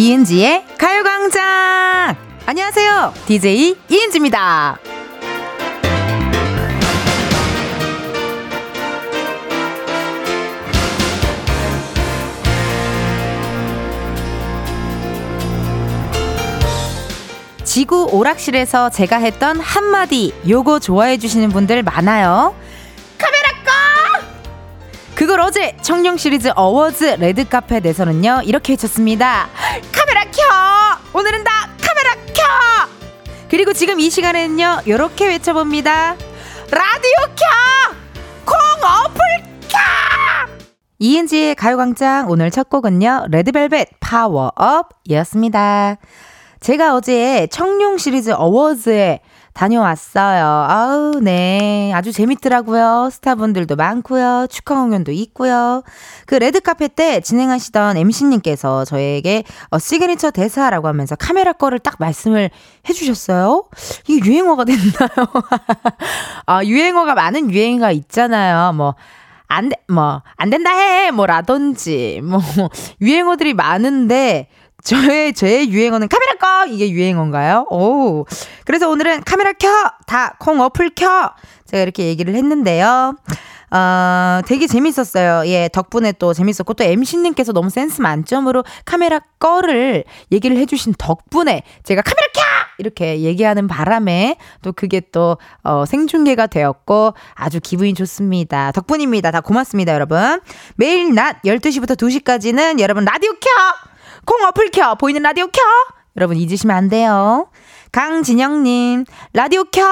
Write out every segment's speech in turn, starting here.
이은지의 가요광장! 안녕하세요. DJ 이은지입니다. 지구 오락실에서 제가 했던 한마디, 요거 좋아해 주시는 분들 많아요. 그걸 어제 청룡 시리즈 어워즈 레드카펫 에서는요 이렇게 외쳤습니다 카메라 켜 오늘은 다 카메라 켜! 그리고 지금 이 시간에는요 이렇게 외쳐봅니다. 라디오 켜 콩 어플 켜! 이은지의 가요광장 오늘 첫 곡은요 레드벨벳 Power Up이었습니다. 제가 어제 청룡 시리즈 어워즈에 다녀왔어요. 아우, 네. 아주 재밌더라고요. 스타분들도 많고요. 축하 공연도 있고요. 그 레드카펫 때 진행하시던 MC님께서 저에게 어, 시그니처 대사라고 하면서 카메라 꺼를 딱 말씀을 해주셨어요. 이게 유행어가 됐나요? 아, 유행어가 많은 유행어가 있잖아요. 뭐, 안 돼, 뭐, 안 된다 해! 뭐, 라든지, 뭐, 유행어들이 많은데, 저의 제 유행어는 카메라 꺼 이게 유행어인가요? 오 그래서 오늘은 카메라 켜 다 콩 어플 켜 제가 이렇게 얘기를 했는데요. 어, 되게 재밌었어요. 예, 덕분에 또 재밌었고, 또 MC님께서 너무 센스 만점으로 카메라 꺼를 얘기를 해주신 덕분에 제가 카메라 켜! 이렇게 얘기하는 바람에 또 그게 또, 어, 생중계가 되었고, 아주 기분이 좋습니다. 덕분입니다. 다 고맙습니다, 여러분. 매일 낮 12시부터 2시까지는 여러분 라디오 켜! 콩 어플 켜! 보이는 라디오 켜! 여러분 잊으시면 안 돼요. 강진영님, 라디오 켜!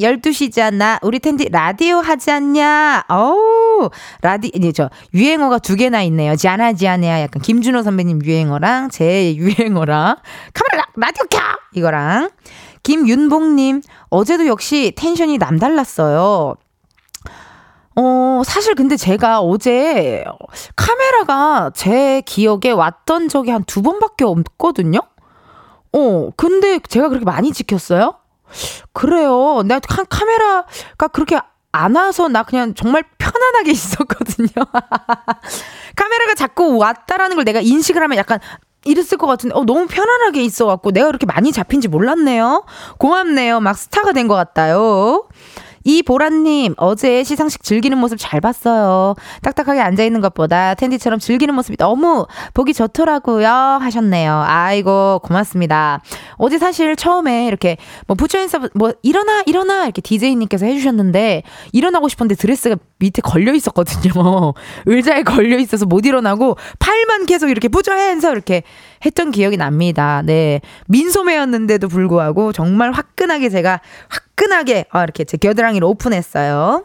12시잖아. 우리 텐디 라디오 하지 않냐? 어우, 라디, 이제 저, 유행어가 두 개나 있네요. 지아나, 지아네야. 약간 김준호 선배님 유행어랑 제 유행어랑 카메라, 라디오 켜! 이거랑. 김윤봉님, 어제도 역시 텐션이 남달랐어요. 어, 사실 근데 제가 어제 카메라가 제 기억에 왔던 적이 한 두 번밖에 없거든요? 어, 근데 제가 그렇게 많이 지켰어요? 그래요. 내가 카, 카메라가 그렇게 안 와서 나 그냥 정말 편안하게 있었거든요. 카메라가 자꾸 왔다라는 걸 내가 인식을 하면 약간 이랬을 것 같은데, 어, 너무 편안하게 있어갖고 내가 그렇게 많이 잡힌지 몰랐네요. 고맙네요. 막 스타가 된 것 같아요. 이보라님, 어제 시상식 즐기는 모습 잘 봤어요. 딱딱하게 앉아있는 것보다 텐디처럼 즐기는 모습이 너무 보기 좋더라고요. 하셨네요. 아이고, 고맙습니다. 어제 사실 처음에 이렇게 뭐 부처인사, 뭐 일어나, 일어나, 이렇게 DJ님께서 해주셨는데, 일어나고 싶은데 드레스가 밑에 걸려 있었거든요. 의자에 걸려 있어서 못 일어나고, 팔만 계속 이렇게 부처해서 이렇게 했던 기억이 납니다. 네. 민소매였는데도 불구하고 정말 화끈하게 제가 화끈하게 아, 이렇게 제 겨드랑이를 오픈했어요.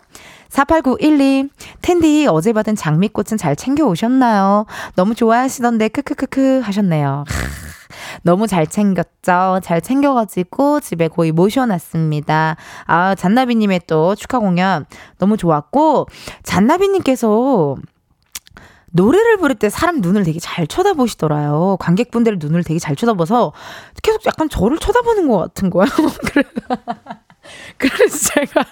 4891님, 텐디 어제 받은 장미꽃은 잘 챙겨 오셨나요? 너무 좋아하시던데, 크크크크 하셨네요. 너무 잘 챙겼죠? 잘 챙겨가지고 집에 거의 모셔놨습니다. 아, 잔나비님의 또 축하 공연 너무 좋았고, 잔나비님께서 노래를 부를 때 사람 눈을 되게 잘 쳐다보시더라요. 관객분들 눈을 되게 잘 쳐다봐서 계속 약간 저를 쳐다보는 것 같은 거예요. 그래서 제가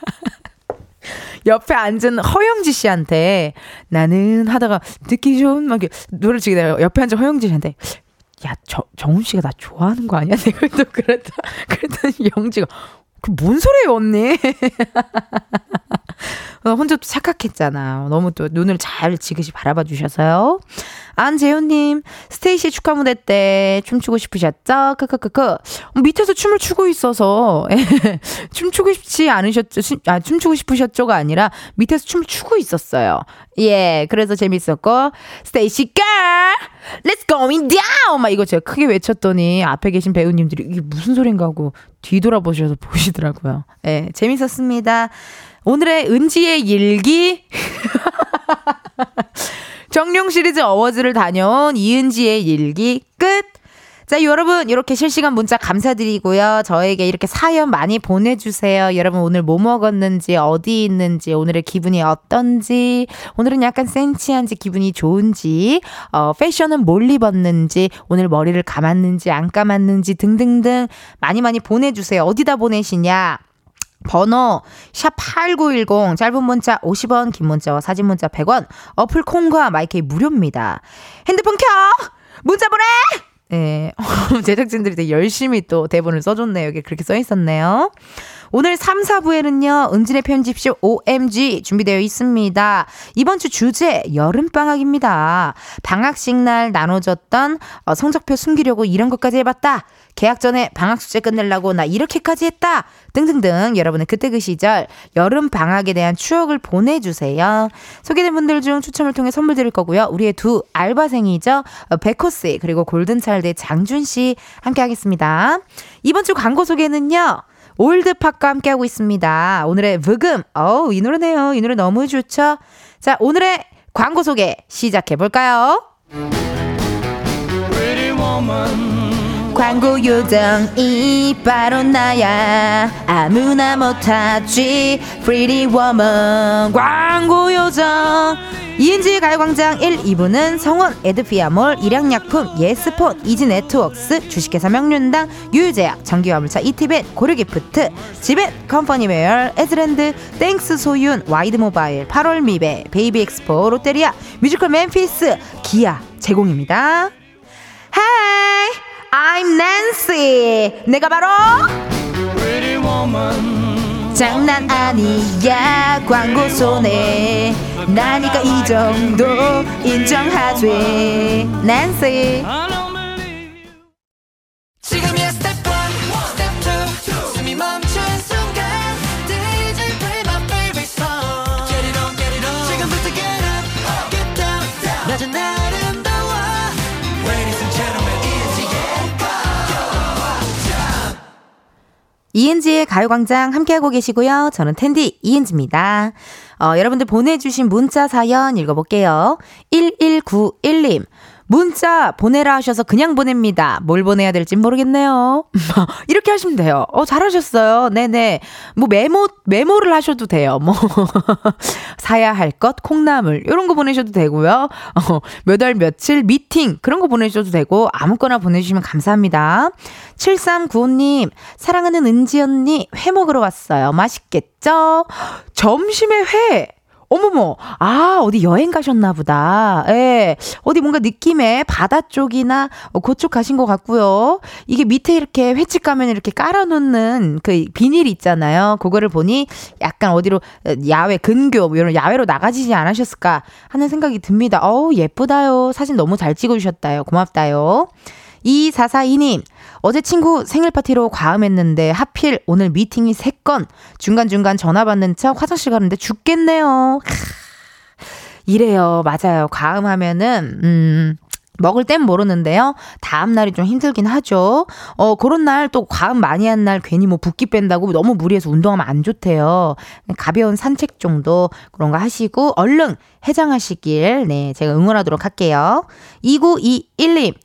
옆에 앉은 허영지 씨한테 나는 하다가 듣기 좋은 막 노래를 지게. 옆에 앉은 허영지 씨한테 야, 저, 정훈 씨가 나 좋아하는 거 아니야? 내가 또 그랬다. 그랬더니 영지가 그 뭔 소리예요, 언니? 어, 혼자 또 착각했잖아. 너무 또 눈을 잘 지그시 바라봐 주셔서요. 안재훈님, 스테이시 축하 무대 때 춤추고 싶으셨죠? 크크크크. 밑에서 춤을 추고 있어서, 춤추고 싶지 않으셨죠? 아, 춤추고 싶으셨죠가 아니라 밑에서 춤을 추고 있었어요. 예, 그래서 재밌었고, 스테이시 걸! Let's going down! 막 이거 제가 크게 외쳤더니 앞에 계신 배우님들이 이게 무슨 소린가 하고 뒤돌아보셔서 보시더라고요. 예, 재밌었습니다. 오늘의 은지의 일기. 정룡 시리즈 어워즈를 다녀온 이은지의 일기 끝. 자, 여러분, 이렇게 실시간 문자 감사드리고요. 저에게 이렇게 사연 많이 보내주세요. 여러분, 오늘 뭐 먹었는지, 어디 있는지, 오늘의 기분이 어떤지, 오늘은 약간 센치한지, 기분이 좋은지, 어, 패션은 뭘 입었는지, 오늘 머리를 감았는지, 안 감았는지 등등등 많이 많이 보내주세요. 어디다 보내시냐? 번호 샵8910 짧은 문자 50원 긴 문자와 사진 문자 100원 어플 콩과 마이크이 무료입니다. 핸드폰 켜! 문자 보내! 예. 제작진들이 되게 열심히 또 대본을 써줬네요. 여기 그렇게 써 있었네요. 오늘 3, 4부에는요, 은진의 편집쇼 OMG 준비되어 있습니다. 이번 주 주제, 여름방학입니다. 방학식 날 나눠줬던 어, 성적표 숨기려고 이런 것까지 해봤다. 계약 전에 방학 숙제 끝내려고 나 이렇게까지 했다. 등등등 여러분의 그때 그 시절 여름 방학에 대한 추억을 보내주세요. 소개된 분들 중 추첨을 통해 선물 드릴 거고요. 우리의 두 알바생이죠. 어, 백호씨 그리고 골든차일드 장준 씨 함께 하겠습니다. 이번 주 광고 소개는요. old pop과 함께하고 있습니다. 오늘의 브금. 어우, 이 노래네요. 이 노래 너무 좋죠? 자, 오늘의 광고 소개 시작해볼까요? 광고 요정 이 바로 나야. 아무나 못하지 Pretty Woman. 광고 요정. 이은지 가요광장 1, 2부는 성원, 에드피아몰, 일양약품, 예스폰, 이지네트웍스, 주식회사 명륜당, 유유제약, 전기화물차 이티벤, 고르기프트, 지벤, 컴퍼니웨어, 에즈랜드, 땡스 소윤, 와이드모바일, 8월 미베, 베이비엑스포, 롯데리아, 뮤지컬 멤피스, 기아 제공입니다. Hi, I'm Nancy. 내가 바로 장난 아니야 광고 손에 나니까 이 정도 인정하지. Nancy. 지금이야 이은지의 가요광장 함께하고 계시고요. 저는 텐디 이은지입니다. 어, 여러분들 보내주신 문자 사연 읽어볼게요. 1191님. 문자 보내라 하셔서 그냥 보냅니다. 뭘 보내야 될지 모르겠네요. 이렇게 하시면 돼요. 어, 잘하셨어요. 네네. 뭐 메모, 메모를 하셔도 돼요. 뭐, 사야 할 것, 콩나물, 이런 거 보내셔도 되고요. 어, 몇월 며칠 미팅, 그런 거 보내셔도 되고, 아무거나 보내주시면 감사합니다. 7395님, 사랑하는 은지 언니, 회 먹으러 왔어요. 맛있겠죠? 점심에 회! 어머머, 아, 어디 여행 가셨나 보다. 예, 어디 뭔가 느낌에 바다 쪽이나 그쪽 가신 것 같고요. 이게 밑에 이렇게 횟집 가면 이렇게 깔아놓는 그 비닐 있잖아요. 그거를 보니 약간 어디로 야외 근교, 뭐 이런 야외로 나가지지 않으셨을까 하는 생각이 듭니다. 어우, 예쁘다요. 사진 너무 잘 찍어주셨다요. 고맙다요. 2442님, 어제 친구 생일 파티로 과음했는데 하필 오늘 미팅이 3건. 중간중간 전화 받는 척 화장실 가는데 죽겠네요. 이래요. 맞아요. 과음하면은, 음, 먹을 땐 모르는데요. 다음 날이 좀 힘들긴 하죠. 어, 그런 날 또 과음 많이 한 날 괜히 뭐 붓기 뺀다고 너무 무리해서 운동하면 안 좋대요. 가벼운 산책 정도 그런 거 하시고 얼른 해장하시길 네, 제가 응원하도록 할게요. 2921님.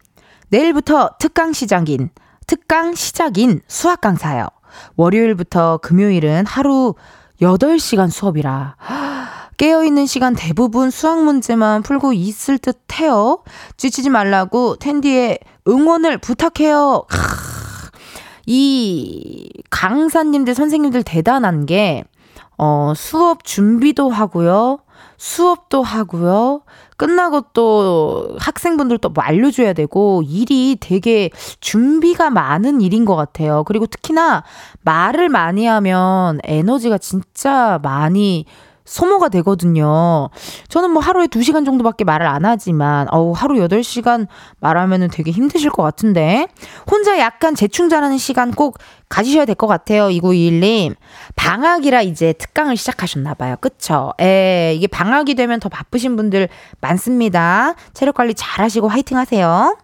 내일부터 특강 시작인 특강 시작인 수학 강사요. 월요일부터 금요일은 하루 8시간 수업이라 깨어있는 시간 대부분 수학 문제만 풀고 있을 듯 해요. 지치지 말라고 텐디의 응원을 부탁해요. 이 강사님들, 선생님들 대단한 게, 어, 수업 준비도 하고요. 수업도 하고요. 끝나고 또 학생분들 또 뭐 알려줘야 되고 일이 되게 준비가 많은 일인 것 같아요. 그리고 특히나 말을 많이 하면 에너지가 진짜 많이 소모가 되거든요. 저는 뭐 하루에 2시간 정도밖에 말을 안 하지만, 어우, 하루 8시간 말하면은 되게 힘드실 것 같은데, 혼자 약간 재충전하는 시간 꼭 가지셔야 될 것 같아요. 2921님. 방학이라 이제 특강을 시작하셨나봐요. 그쵸? 에, 이게 방학이 되면 더 바쁘신 분들 많습니다. 체력 관리 잘 하시고 화이팅 하세요.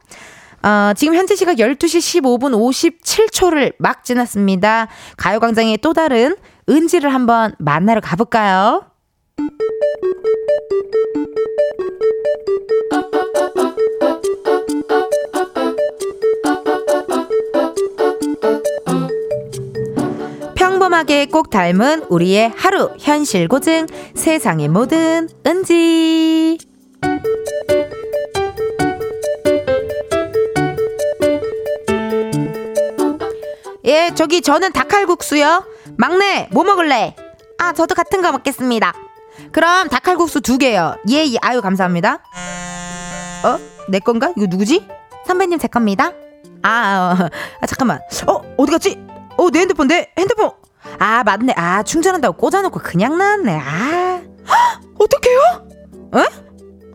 어, 지금 현재 시각 12시 15분 57초를 막 지났습니다. 가요광장의 또 다른 은지를 한번 만나러 가볼까요? 평범하게 꼭 닮은 우리의 하루 현실 고증 세상의 모든 은지. 예 저기 저는 닭칼국수요. 막내 뭐 먹을래? 아 저도 같은 거 먹겠습니다 그럼 닭칼국수 두 개요. 예, 예. 아유, 감사합니다. 어? 내 건가? 이거 누구지? 선배님 제 겁니다. 아, 어, 아 잠깐만. 어 어디 갔지? 어 내 핸드폰 내 핸드폰. 아 맞네. 아 충전한다고 꽂아놓고 그냥 나왔네. 아 어떡해요? 에?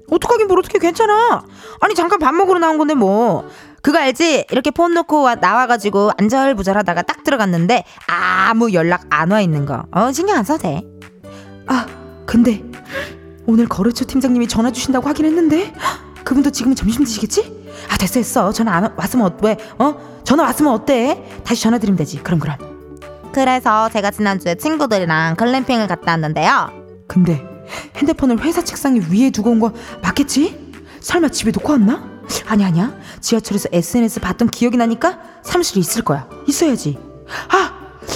어떡하긴 뭘 어떻게 괜찮아. 아니 잠깐 밥 먹으러 나온 건데 뭐. 그거 알지? 이렇게 폰 놓고 와, 나와가지고 안절부절하다가 딱 들어갔는데 아무 연락 안 와 있는 거. 어 신경 안 써도 돼. 아 근데 오늘 거래처 팀장님이 전화 주신다고 하긴 했는데 그분도 지금은 점심 드시겠지? 아 됐어 됐어 전화 안 왔으면 어, 왜 어? 전화 왔으면 어때? 다시 전화 드리면 되지 그럼 그럼 그래서 제가 지난주에 친구들이랑 글램핑을 갔다 왔는데요 근데 핸드폰을 회사 책상 위에 두고 온 거 맞겠지? 설마 집에 놓고 왔나? 아니 아니야 지하철에서 SNS 봤던 기억이 나니까 사무실에 있을 거야 있어야지 아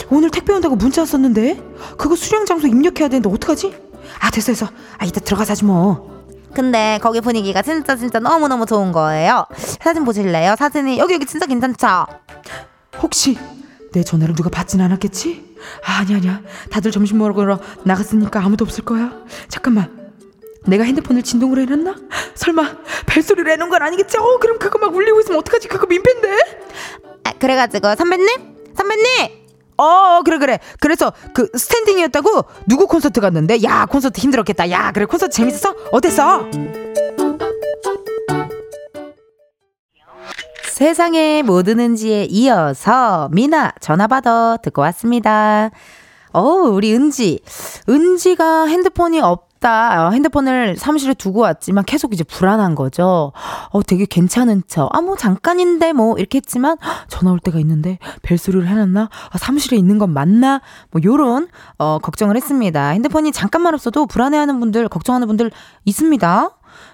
오늘 택배 온다고 문자 왔었는데 그거 수령 장소 입력해야 되는데 어떡하지? 아 됐어 됐어 아 이따 들어가서 하지 뭐 근데 거기 분위기가 진짜 진짜 너무너무 좋은 거예요 사진 보실래요? 사진이 여기 여기 진짜 괜찮죠? 혹시 내 전화를 누가 받진 않았겠지? 아, 아니 아니야 다들 점심 먹으러 나갔으니까 아무도 없을 거야 잠깐만 내가 핸드폰을 진동으로 해놨나? 설마 벨소리를 해놓은 건 아니겠지? 어 그럼 그거 막 울리고 있으면 어떡하지 그거 민폐인데 아, 그래가지고 선배님? 선배님! 어 그래 그래. 그래서 그 스탠딩이었다고 누구 콘서트 갔는데? 야 콘서트 힘들었겠다. 야 그래 콘서트 재밌었어? 어땠어? 세상에 뭐 드는지에 이어서 미나 전화 받아 듣고 왔습니다. 어 우리 은지. 은지가 핸드폰이 없 없다. 어, 핸드폰을 사무실에 두고 왔지만 계속 이제 불안한 거죠. 어, 되게 괜찮은 척. 아, 뭐 잠깐인데 뭐 이렇게 했지만 전화 올 때가 있는데 벨소리를 해놨나? 아, 사무실에 있는 건 맞나? 뭐 요런 어, 걱정을 했습니다. 핸드폰이 잠깐만 없어도 불안해하는 분들, 걱정하는 분들 있습니다.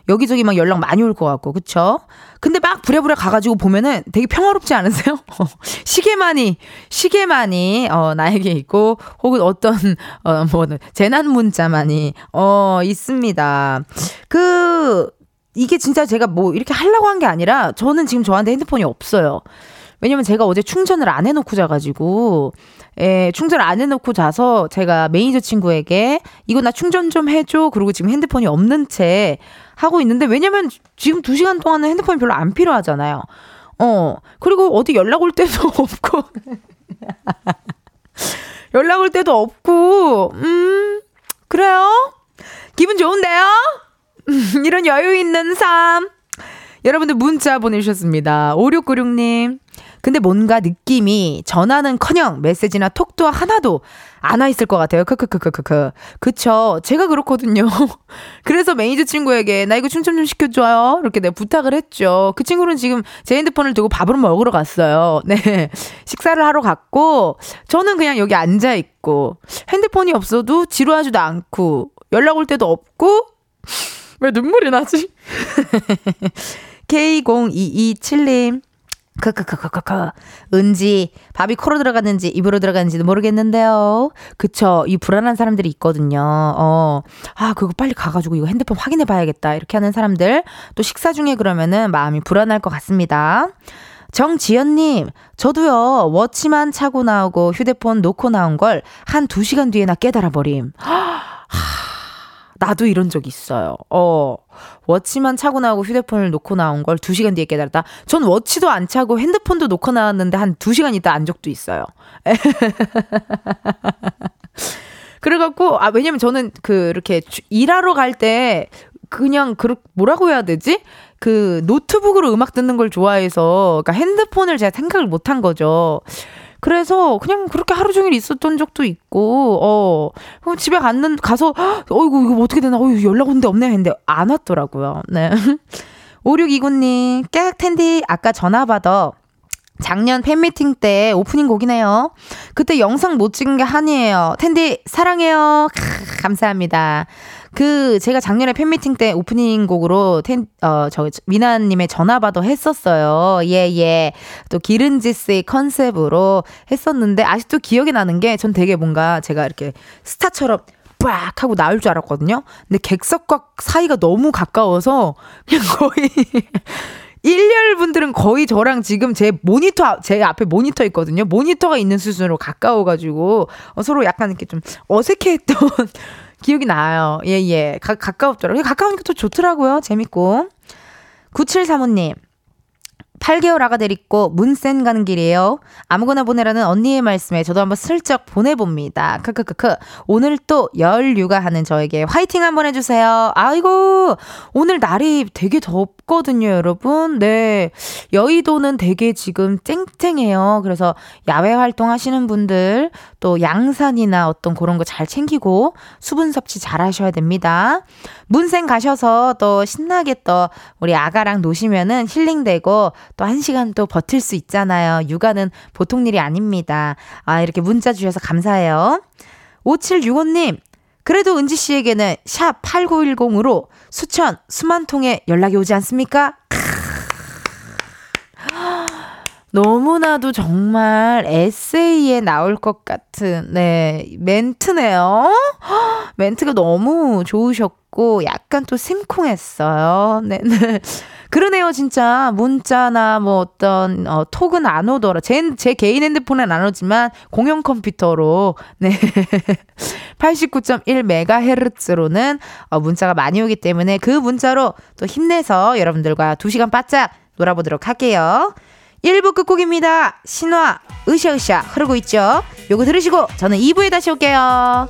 여기저기 막 연락 많이 올 것 같고, 그쵸? 근데 막 부랴부랴 가가지고 보면은 되게 평화롭지 않으세요? 시계만이, 시계만이, 어, 나에게 있고, 혹은 어떤, 어, 뭐, 재난 문자만이, 어, 있습니다. 그, 이게 진짜 제가 뭐 이렇게 하려고 한 게 아니라, 저는 지금 저한테 핸드폰이 없어요. 왜냐면 제가 어제 충전을 안 해놓고 자가지고, 예, 충전 안 해놓고 자서 제가 매니저 친구에게 이거 나 충전 좀 해줘. 그리고 지금 핸드폰이 없는 채 하고 있는데 왜냐면 지금 두 시간 동안은 핸드폰이 별로 안 필요하잖아요. 어, 그리고 어디 연락 올 때도 없고. 연락 올 때도 없고, 음, 그래요? 기분 좋은데요? 이런 여유 있는 삶. 여러분들 문자 보내주셨습니다. 5696님. 근데 뭔가 느낌이 전화는 커녕 메시지나 톡도 하나도 안 와 있을 것 같아요. 크크크크크크. 그쵸. 제가 그렇거든요. 그래서 매니저 친구에게 나 이거 충전 좀 시켜줘요. 이렇게 내가 부탁을 했죠. 그 친구는 지금 제 핸드폰을 두고 밥을 먹으러 갔어요. 네. 식사를 하러 갔고, 저는 그냥 여기 앉아 있고, 핸드폰이 없어도 지루하지도 않고, 연락 올 때도 없고, 왜 눈물이 나지? K0227님. 크크크크크크. 은지, 밥이 코로 들어갔는지 입으로 들어갔는지도 모르겠는데요. 그쵸. 이 불안한 사람들이 있거든요. 어. 아, 그거 빨리 가가지고 이거 핸드폰 확인해 봐야겠다. 이렇게 하는 사람들. 또 식사 중에 그러면은 마음이 불안할 것 같습니다. 정지연님, 저도요, 워치만 차고 나오고 휴대폰 놓고 나온 걸한두 시간 뒤에나 깨달아버림. 하, 나도 이런 적 있어요. 어, 워치만 차고 나오고 휴대폰을 놓고 나온 걸 2시간 뒤에 깨달았다. 전 워치도 안 차고 핸드폰도 놓고 나왔는데 한 2시간 있다 안 적도 있어요. 그래갖고, 아, 왜냐면 저는 그, 이렇게 일하러 갈 때 그냥 그 뭐라고 해야 되지? 그 노트북으로 음악 듣는 걸 좋아해서 그러니까 핸드폰을 제가 생각을 못 한 거죠. 그래서 그냥 그렇게 하루 종일 있었던 적도 있고, 어, 집에 갔는, 가서, 어이구, 이거 어떻게 되나, 어이 연락 온 데 없네 했는데 안 왔더라고요. 네. 5629님, 깨악 텐디, 아까 전화 받아. 작년 팬미팅 때 오프닝 곡이네요. 그때 영상 못 찍은 게 한이에요. 텐디, 사랑해요. 크, 감사합니다. 그 제가 작년에 팬미팅 때 오프닝 곡으로 텐, 어, 저 미나님의 전화받아 했었어요. 예, 예. 또 기른지스의 컨셉으로 했었는데 아직도 기억이 나는 게 전 되게 뭔가 제가 이렇게 스타처럼 빡 하고 나올 줄 알았거든요. 근데 객석과 사이가 너무 가까워서 그냥 거의 1열 분들은 거의 저랑 지금 제 모니터, 제 앞에 모니터 있거든요. 모니터가 있는 수준으로 가까워가지고 어, 서로 약간 이렇게 좀 어색해 했던 기억이 나요. 예, 예. 가, 가까웠더라고요. 가까우니까 또 좋더라고요. 재밌고. 9735님. 8개월 아가 데리고 문센 가는 길이에요. 아무거나 보내라는 언니의 말씀에 저도 한번 슬쩍 보내봅니다. 크크크크. 오늘 또 열 육아 하는 저에게 화이팅 한번 해주세요. 아이고, 오늘 날이 되게 덥 거든요, 여러분. 네. 여의도는 되게 지금 쨍쨍해요. 그래서 야외 활동 하시는 분들 또 양산이나 어떤 그런 거 잘 챙기고 수분 섭취 잘 하셔야 됩니다. 문생 가셔서 또 신나게 또 우리 아가랑 노시면은 힐링되고 또 한 시간 또 버틸 수 있잖아요. 육아는 보통 일이 아닙니다. 아, 이렇게 문자 주셔서 감사해요. 5765님, 그래도 은지 씨에게는 샵 8910으로 수천, 수만 통의 연락이 오지 않습니까? 너무나도 정말 에세이에 나올 것 같은, 네, 멘트네요. 멘트가 너무 좋으셨고, 약간 또 심쿵했어요. 네, 네. 그러네요, 진짜. 문자나 뭐 어떤, 어, 톡은 안 오더라. 제, 제 개인 핸드폰은 안 오지만, 공용 컴퓨터로, 네. 89.1MHz로는, 어, 문자가 많이 오기 때문에 그 문자로 또 힘내서 여러분들과 2시간 바짝 놀아보도록 할게요. 1부 끝곡입니다. 신화, 으쌰으쌰 흐르고 있죠? 요거 들으시고 저는 2부에 다시 올게요.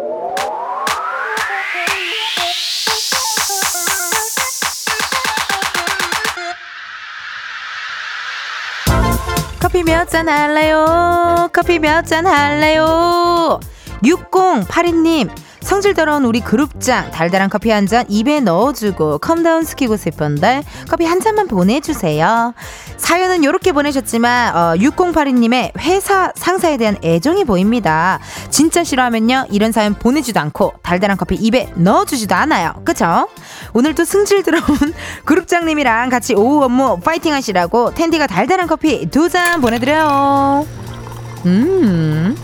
커피 몇 잔 할래요? 커피 몇 잔 할래요? 6082님, 성질 더러운 우리 그룹장 달달한 커피 한 잔 입에 넣어주고 calm down 시키고 싶은데 커피 한 잔만 보내주세요. 사연은 이렇게 보내셨지만 어, 6082님의 회사 상사에 대한 애정이 보입니다. 진짜 싫어하면요 이런 사연 보내지도 않고 달달한 커피 입에 넣어주지도 않아요. 그쵸? 오늘도 승질 더러운 그룹장님이랑 같이 오후 업무 파이팅 하시라고 텐디가 달달한 커피 두 잔 보내드려요. 음.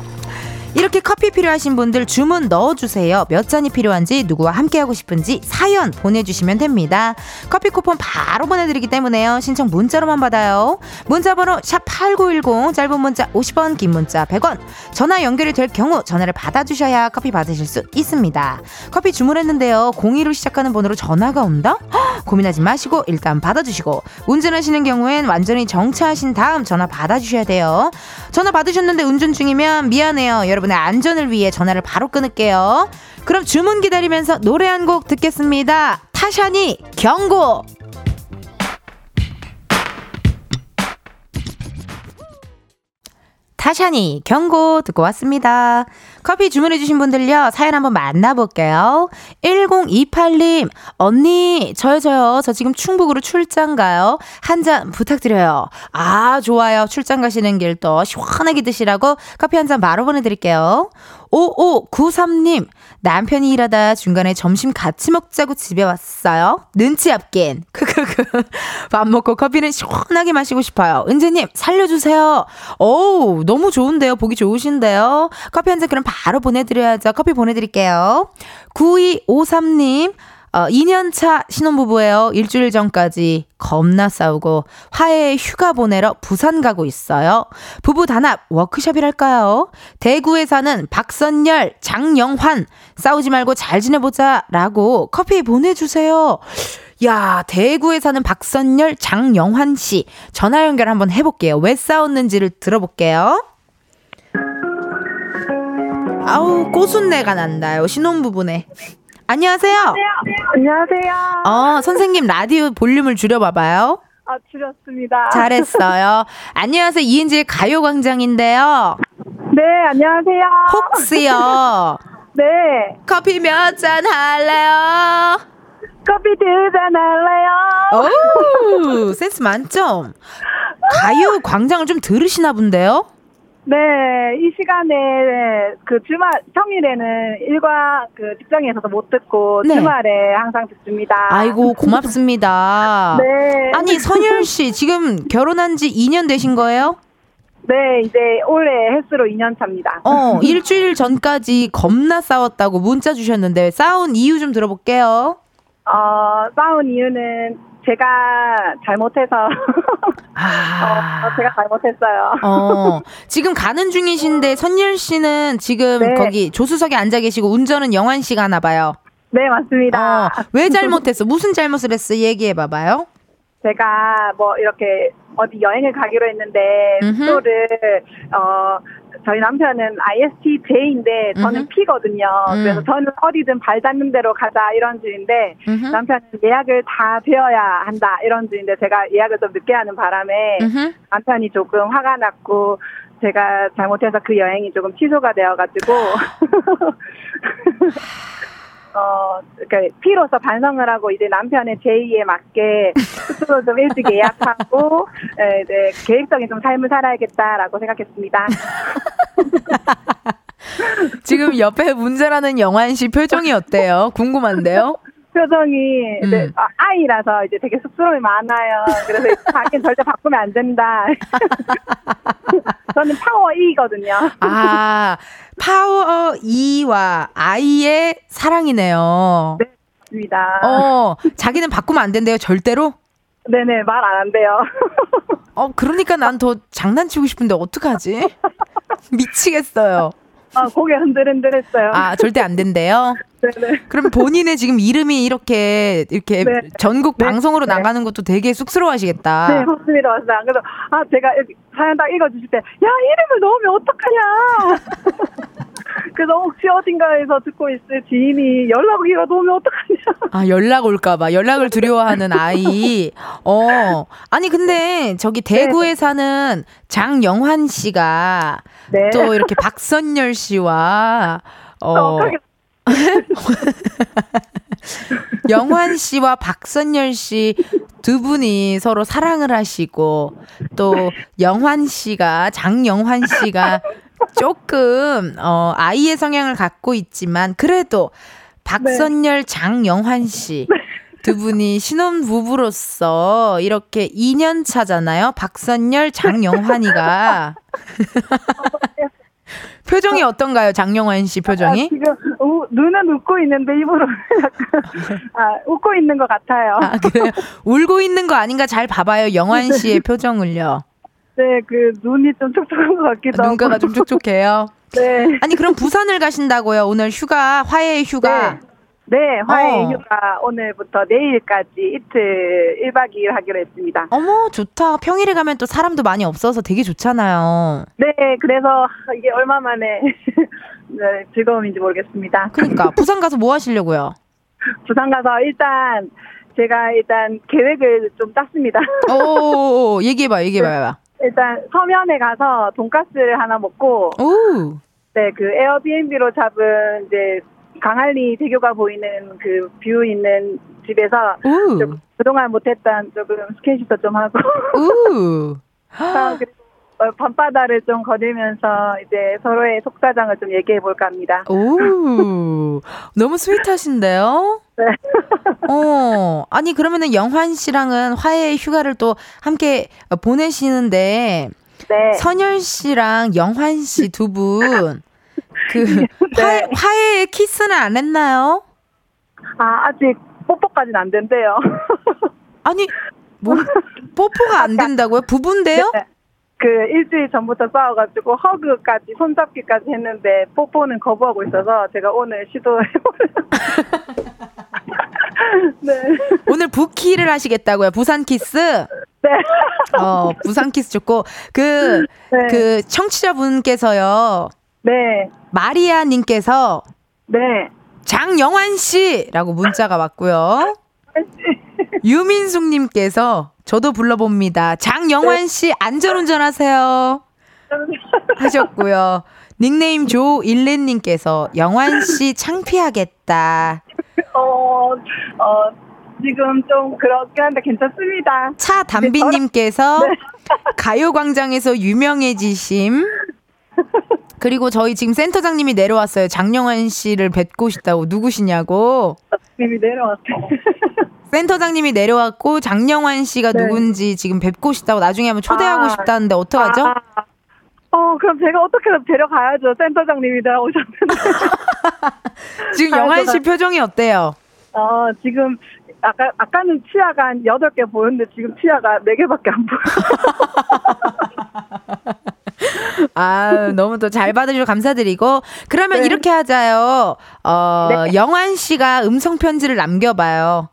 이렇게 커피 필요하신 분들 주문 넣어주세요. 몇 잔이 필요한지 누구와 함께하고 싶은지 사연 보내주시면 됩니다. 커피 쿠폰 바로 보내드리기 때문에요. 신청 문자로만 받아요. 문자번호 샵8910 짧은 문자 50원 긴 문자 100원 전화 연결이 될 경우 전화를 받아주셔야 커피 받으실 수 있습니다. 커피 주문했는데요. 02로 시작하는 번호로 전화가 온다? 허, 고민하지 마시고 일단 받아주시고 운전하시는 경우엔 완전히 정차하신 다음 전화 받아주셔야 돼요. 전화 받으셨는데 운전 중이면 미안해요. 여러분 여러분의 안전을 위해 전화를 바로 끊을게요. 그럼 주문 기다리면서 노래 한 곡 듣겠습니다. 타샤니 경고! 타샤니 경고 듣고 왔습니다. 커피 주문해주신 분들요, 사연 한번 만나볼게요. 1028님, 언니, 저요, 저요. 저 지금 충북으로 출장 가요. 한 잔 부탁드려요. 아, 좋아요. 출장 가시는 길 또 시원하게 드시라고 커피 한 잔 바로 보내드릴게요. 5593님, 남편이 일하다 중간에 점심 같이 먹자고 집에 왔어요. 눈치 없긴. 크크크. 밥 먹고 커피는 시원하게 마시고 싶어요. 은재님, 살려주세요. 어우, 너무 좋은데요. 보기 좋으신데요. 커피 한 잔 그럼 바로 보내드려야죠. 커피 보내드릴게요. 9253님, 어, 2년차 신혼부부예요. 일주일 전까지 겁나 싸우고 화해 휴가 보내러 부산 가고 있어요. 부부 단합 워크숍이랄까요? 대구에 사는 박선열, 장영환 싸우지 말고 잘 지내보자 라고 커피 보내주세요. 야, 대구에 사는 박선열, 장영환 씨 전화 연결 한번 해볼게요. 왜 싸웠는지를 들어볼게요. 아우 꼬순내가 난다요 신혼부부네. 안녕하세요. 안녕하세요. 어, 선생님 라디오 볼륨을 줄여봐봐요. 아, 줄였습니다. 잘했어요. 안녕하세요. 이은지의 가요광장인데요. 네, 안녕하세요. 혹시요. 네. 커피 몇 잔 할래요? 커피 두 잔 할래요? 오, 센스 만점. 가요광장을 좀 들으시나 본데요? 네, 이 시간에 그 주말 평일에는 일과 그 직장에 있어서 못 듣고 네. 주말에 항상 듣습니다. 아이고 고맙습니다. 네. 아니 선율 씨 지금 결혼한 지 2년 되신 거예요? 네, 이제 올해 횟수로 2년 차입니다. 어, 일주일 전까지 겁나 싸웠다고 문자 주셨는데 싸운 이유 좀 들어볼게요. 어, 싸운 이유는 제가 잘못해서 아. 어, 제가 잘못했어요. 어, 지금 가는 중이신데 선율 씨는 지금 네. 거기 조수석에 앉아 계시고 운전은 영환 씨가 하나 봐요. 네, 맞습니다. 어, 왜 잘못했어? 무슨 잘못을 했어? 얘기해 봐봐요. 제가 뭐 이렇게 어디 여행을 가기로 했는데 음흠. 숙소를 어 저희 남편은 ISTJ인데 저는 음흠. P거든요. 음. 그래서 저는 어디든 발 닿는 대로 가자 이런 주인데 음흠. 남편은 예약을 다 되어야 한다 이런 주인데 제가 예약을 좀 늦게 하는 바람에 음흠. 남편이 조금 화가 났고 제가 잘못해서 그 여행이 조금 취소가 되어가지고 어, 그 P로서 반성을 하고 이제 남편의 제의에 맞게 스스로 좀 일찍 예약하고 에, 이제 계획적인 좀 삶을 살아야겠다라고 생각했습니다. 지금 옆에 운전하는 영환 씨 표정이 어때요? 궁금한데요? 표정이 이제 음. 아, 아이라서 이제 되게 쑥스러움이 많아요. 그래서 자기는 절대 바꾸면 안 된다. 저는 파워 E거든요. 아, 파워 E와 I의 사랑이네요. 네. 맞습니다. 어, 자기는 바꾸면 안 된대요, 절대로? 네네 말 안 한대요. 어, 그러니까 난 더 장난치고 싶은데 어떡하지? 미치겠어요. 아, 고개 흔들흔들했어요. 아, 절대 안 된대요? 네네. 그럼 본인의 지금 이름이 이렇게, 이렇게 네. 전국 네. 방송으로 네. 나가는 것도 되게 쑥스러워하시겠다. 네, 맞습니다, 맞습니다. 그래서, 아, 제가 여기 사연 딱 읽어주실 때, 야, 이름을 넣으면 어떡하냐! 그래서 혹시 어딘가에서 듣고 있을 지인이 연락이라도 오면 어떡하냐! 아, 연락 올까봐. 연락을 두려워하는 아이. 어. 아니, 근데 저기 대구에 사는 장영환 씨가 네. 또 이렇게 박선열 씨와 어, 정확하게 영환 씨와 박선열 씨 두 분이 서로 사랑을 하시고 또 영환 씨가 장영환 씨가 조금 어 아이의 성향을 갖고 있지만 그래도 박선열 장영환 씨두 분이 신혼 부부로서 이렇게 2년 차잖아요. 박선열 장영환이가 표정이 어떤가요? 장영환 씨 아, 표정이? 지금 우, 눈은 웃고 있는데 입으로 약간 아, 웃고 있는 것 같아요. 아, 그래요? 울고 있는 거 아닌가 잘 봐봐요. 영환 씨의 표정을요. 네, 그 눈이 좀 촉촉한 것 같기도 하고. 눈가가 좀 촉촉해요. 네. 아니, 그럼 부산을 가신다고요? 오늘 휴가, 화해 휴가. 네. 네, 화해 어. 휴가 오늘부터 내일까지 이틀 1박 2일 하기로 했습니다. 어머, 좋다. 평일에 가면 또 사람도 많이 없어서 되게 좋잖아요. 네, 그래서 이게 얼마 만에 네, 즐거움인지 모르겠습니다. 그러니까, 부산 가서 뭐 하시려고요? 부산 가서 일단 제가 일단 계획을 좀 짰습니다. 오, 얘기해봐, 얘기해봐. 일단 서면에 가서 돈가스를 하나 먹고 오, 네, 그 에어비앤비로 잡은 이제 광안리 대교가 보이는 그 view 있는 집에서 오, 좀 그동안 못했던 조금 스킨십도 좀 하고 오. 아, 어, 밤바다를 좀 거닐면서 이제 서로의 속사정을 좀 얘기해 볼까 합니다. 오, 너무 스윗하신데요? 네. 어, 아니, 그러면은 영환 씨랑은 화해 휴가를 또 함께 보내시는데, 네. 선열 씨랑 영환 씨 두 분, 그, 화해, 화해 키스는 안 했나요? 아, 아직 뽀뽀까지는 안 된대요. 아니, 뭐, 뽀뽀가 안 된다고요? 부부인데요? 네. 그 일주일 전부터 싸워가지고 허그까지 손잡기까지 했는데 뽀뽀는 거부하고 있어서 제가 오늘 시도해보려고. 네. 오늘 부키를 하시겠다고요? 부산 키스? 네. 어, 부산 키스 좋고, 그, 네. 그, 청취자분께서요, 네. 마리아 님께서 네. 장영환 씨라고 문자가 왔고요. 유민숙 님께서 저도 불러봅니다. 장영환 씨 안전운전 하세요. 하셨고요. 닉네임 조일렌님께서 영환 씨 창피하겠다. 어, 어, 지금 좀 그렇긴 한데 괜찮습니다. 차 담비님께서 가요광장에서 유명해지심. 그리고 저희 지금 센터장님이 내려왔어요. 장영환 씨를 뵙고 싶다고. 누구시냐고. 님이 내려왔어요. 센터장님이 내려왔고 장영환 씨가 네. 누군지 지금 뵙고 싶다고 나중에 한번 초대하고 아. 싶다는데 어떡하죠? 아, 어, 그럼 제가 어떻게든 데려가야죠. 센터장님이 나오셨는데. 지금 아, 영환 씨 표정이 어때요? 어, 지금, 아까, 아까는 치아가 한 8개 보였는데 지금 치아가 4개밖에 안 보여요. 아, 너무 또 잘 받아주셔서 감사드리고. 그러면 네. 이렇게 하자요. 어, 네. 영환 씨가 음성 편지를 남겨 봐요.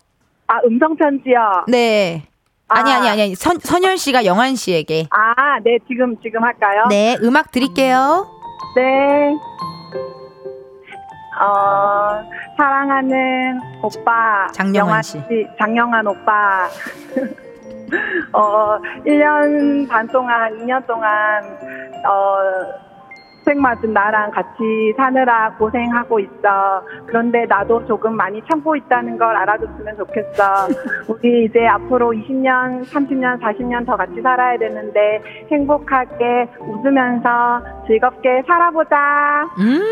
아, 음성 편지요? 네. 아니, 아. 아니, 아니, 아니. 선, 선열 씨가 영환 씨에게. 아, 네, 지금, 지금 할까요? 네, 음악 드릴게요. 네. 어, 사랑하는 오빠. 장영환 영환 씨. 장영환 오빠. 어, 1년 반 동안, 2년 동안, 어, 생 맞은 나랑 같이 사느라 고생하고 있어. 그런데 나도 조금 많이 참고 있다는 걸 알아줬으면 좋겠어. 우리 이제 앞으로 20년, 30년, 40년 더 같이 살아야 되는데 행복하게 웃으면서 즐겁게 살아보자. 음.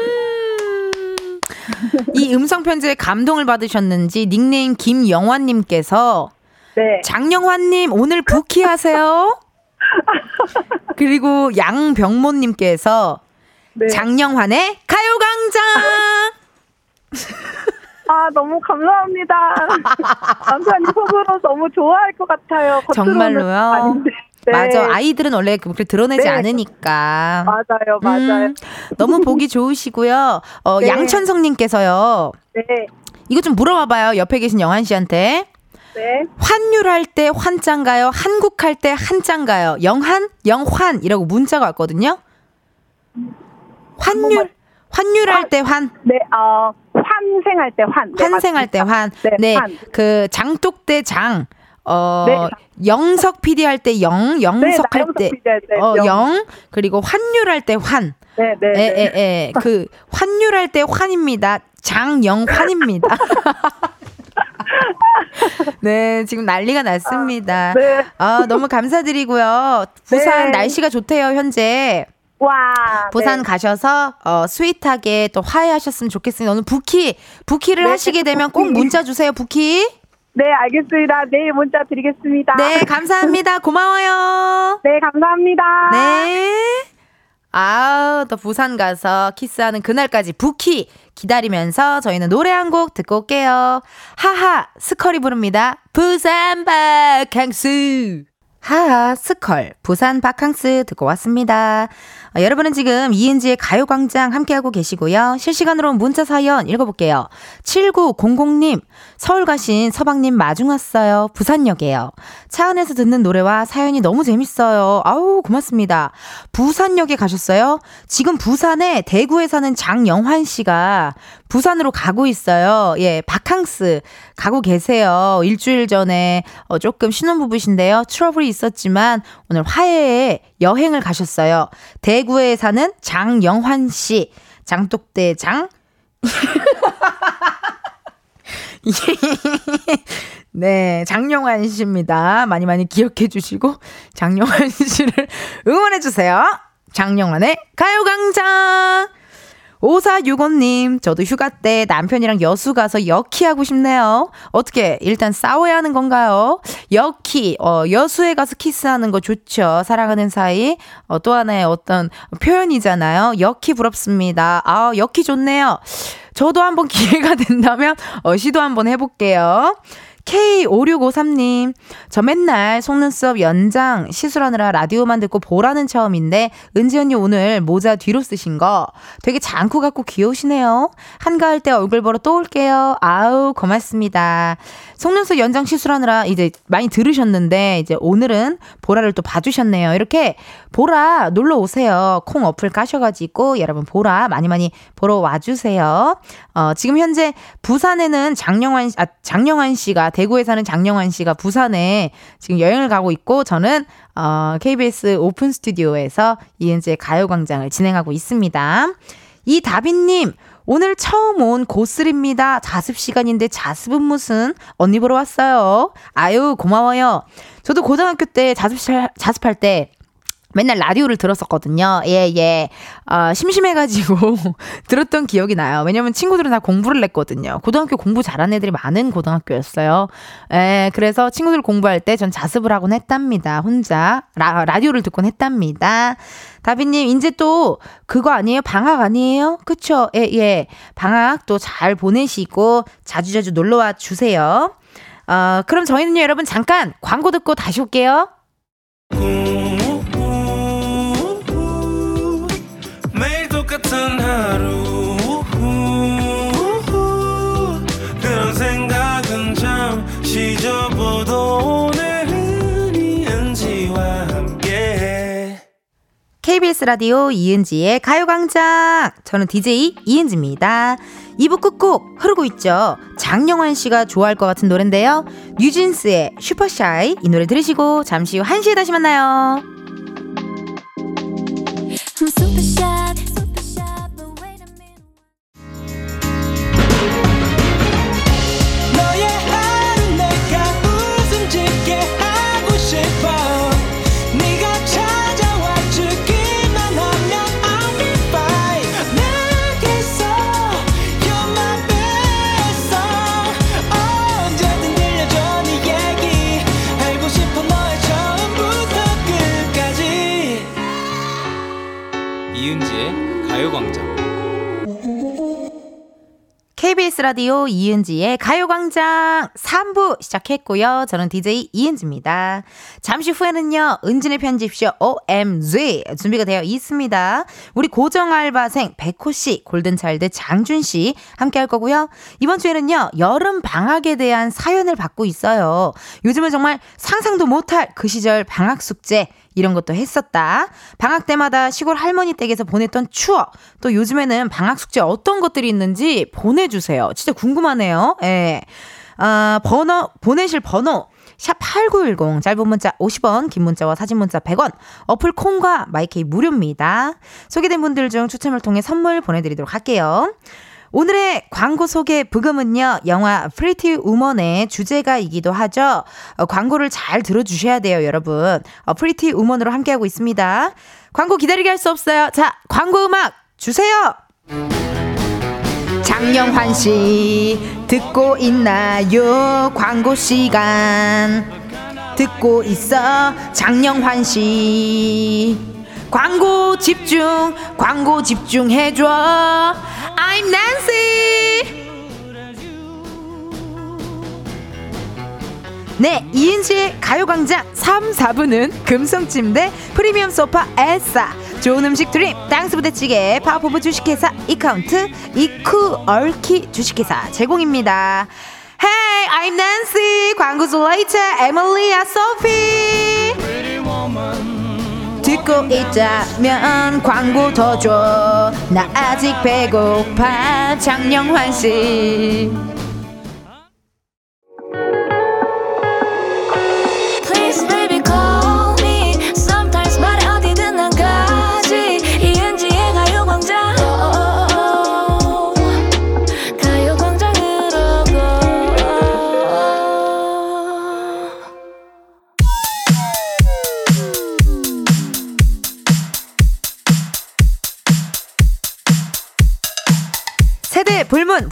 이 음성 편지에 감동을 받으셨는지 닉네임 김영환 님께서 네. 장영환 님 오늘 부키 하세요. 그리고 양병모님께서 네. 장영환의 가요광장. 아, 너무 감사합니다. 남편이 속으로 너무 좋아할 것 같아요. 정말로요? 네. 맞아. 아이들은 원래 그렇게 드러내지 네. 않으니까. 맞아요, 맞아요. 음, 너무 보기 좋으시고요. 어, 네. 양천성님께서요. 네. 이거 좀 물어봐봐요. 옆에 계신 영환 씨한테. 네. 환율할 때 환짠가요? 한국할 때 한짠가요? 영한? 영환 이라고 문자가 왔거든요. 환율, 한국말. 환율할 때 환, 네, 어, 환생할 때 환. 네, 환생할 때. 환. 네, 네, 환. 그 장독 대 장. 어, 네. 영석 PD 할 때 영, 네, 영석 할 때, 어, 영. 영, 그리고 환율할 때 환. 네, 네. 에, 네. 에, 에. 그, 환율할 때 환입니다. 장영환입니다. 네, 지금 난리가 났습니다. 네. 아, 너무 감사드리고요. 부산 네. 날씨가 좋대요, 현재. 와. 부산 네. 가셔서 어 스윗하게 또 화해하셨으면 좋겠습니다. 오늘 부키 부키를 네, 하시게 되면 꼭 부키. 문자 주세요. 부키. 네, 알겠습니다. 내일 문자 드리겠습니다. 네, 감사합니다. 고마워요. 네, 감사합니다. 네. 아우, 또 부산 가서 키스하는 그날까지 부키 기다리면서 저희는 노래 한 곡 듣고 올게요. 하하, 스컬이 부릅니다. 부산 바캉스. 하하, 스컬, 부산 바캉스 듣고 왔습니다. 어, 여러분은 지금 이은지의 가요광장 함께하고 계시고요. 실시간으로 문자 사연 읽어볼게요. 7900님, 서울 가신 서방님 마중 왔어요. 부산역에요. 차 안에서 듣는 노래와 사연이 너무 재밌어요. 아우, 고맙습니다. 부산역에 가셨어요? 지금 부산에 대구에 사는 장영환 씨가 부산으로 가고 있어요. 예, 바캉스 가고 계세요. 일주일 전에 어, 조금 신혼부부신데요. 트러블이 있었지만 오늘 화해에 여행을 가셨어요. 대구에 사는 장영환 씨. 장독대 장. 네, 장영환 씨입니다. 많이 많이 기억해 주시고 장영환 씨를 응원해 주세요. 장영환의 가요광장. 5465님, 저도 휴가 때 남편이랑 여수 가서 여키하고 싶네요. 어떻게, 일단 싸워야 하는 건가요? 여키, 어, 여수에 가서 키스하는 거 좋죠. 사랑하는 사이. 어, 또 하나의 어떤 표현이잖아요. 여키 부럽습니다. 아, 여키 좋네요. 저도 한번 기회가 된다면, 어, 시도 한번 해볼게요. K5653님, 저 맨날 속눈썹 연장 시술하느라 라디오만 듣고 보라는 처음인데, 은지 언니 오늘 모자 뒤로 쓰신 거 되게 장구 같고 귀여우시네요. 한가할 때 얼굴 보러 또 올게요. 아우, 고맙습니다. 속눈썹 연장 시술하느라 이제 많이 들으셨는데, 이제 오늘은 보라를 또 봐주셨네요. 이렇게 보라 놀러 오세요. 콩 어플 까셔가지고 여러분 보라 많이 많이 보러 와주세요. 어, 지금 현재 부산에는 장영환, 씨- 아, 장영환 씨가, 대구에 사는 장영환 씨가 부산에 지금 여행을 가고 있고, 저는, 어, KBS 오픈 스튜디오에서 이은지의 가요광장을 진행하고 있습니다. 이 다빈님, 오늘 처음 온 고슬입니다. 자습 시간인데 자습은 무슨? 언니 보러 왔어요. 아유, 고마워요. 저도 고등학교 때 자습, 자습할 때 맨날 라디오를 들었었거든요. 예, 예. 아, 심심해가지고 들었던 기억이 나요. 왜냐면 친구들은 다 공부를 했거든요. 고등학교 공부 잘하는 애들이 많은 고등학교였어요. 예, 그래서 친구들 공부할 때 전 자습을 하곤 했답니다. 혼자. 라, 라디오를 듣곤 했답니다. 다비님, 이제 또 그거 아니에요? 방학 아니에요? 그쵸? 예, 예. 방학 또 잘 보내시고 자주자주 놀러와 주세요. 어, 그럼 저희는요, 여러분 잠깐 광고 듣고 다시 올게요. 매 KBS 라디오 이은지의 가요광장. 저는 DJ 이은지입니다. 2부 끝곡 흐르고 있죠. 장영환 씨가 좋아할 것 같은 노래인데요. 뉴진스의 슈퍼샤이 이 노래 들으시고 잠시 후 1시에 다시 만나요. KBS 라디오 이은지의 가요광장 3부 시작했고요. 저는 DJ 이은지입니다. 잠시 후에는요, 은진의 편집쇼 OMG 준비가 되어 있습니다. 우리 고정 알바생 백호씨, 골든차일드 장준씨 함께 할 거고요. 이번 주에는요, 여름 방학에 대한 사연을 받고 있어요. 요즘은 정말 상상도 못할 그 시절 방학 숙제, 이런 것도 했었다. 방학 때마다 시골 할머니 댁에서 보냈던 추억. 또 요즘에는 방학 숙제 어떤 것들이 있는지 보내주세요. 진짜 궁금하네요. 예. 아, 번호, 보내실 번호. 샵8910 짧은 문자 50원 긴 문자와 사진 문자 100원 어플 콩과 마이케이 무료입니다. 소개된 분들 중 추첨을 통해 선물 보내드리도록 할게요. 오늘의 광고 소개 브금은요, 영화 프리티 우먼의 주제가이기도 하죠. 어, 광고를 잘 들어주셔야 돼요, 여러분. 어, 프리티 우먼으로 함께하고 있습니다. 광고 기다리게 할 수 없어요. 자, 광고 음악 주세요! 장영환 씨, 듣고 있나요? 광고 시간. 듣고 있어, 장영환 씨. 광고 집중, 광고 집중해줘. I'm Nancy. 네, 이은지의 가요광장 3, 4부는 금성침대, 프리미엄 소파 에싸, 좋은 음식 드림, 땅스 부대찌개, 파워포브 주식회사, 이카운트, 이쿠 얼키 주식회사 제공입니다. Hey, I'm Nancy. 광고주 레이터, 에밀리아, 소피. 듣고 있다면 광고 더 줘. 나 아직 배고파. 장영환 씨.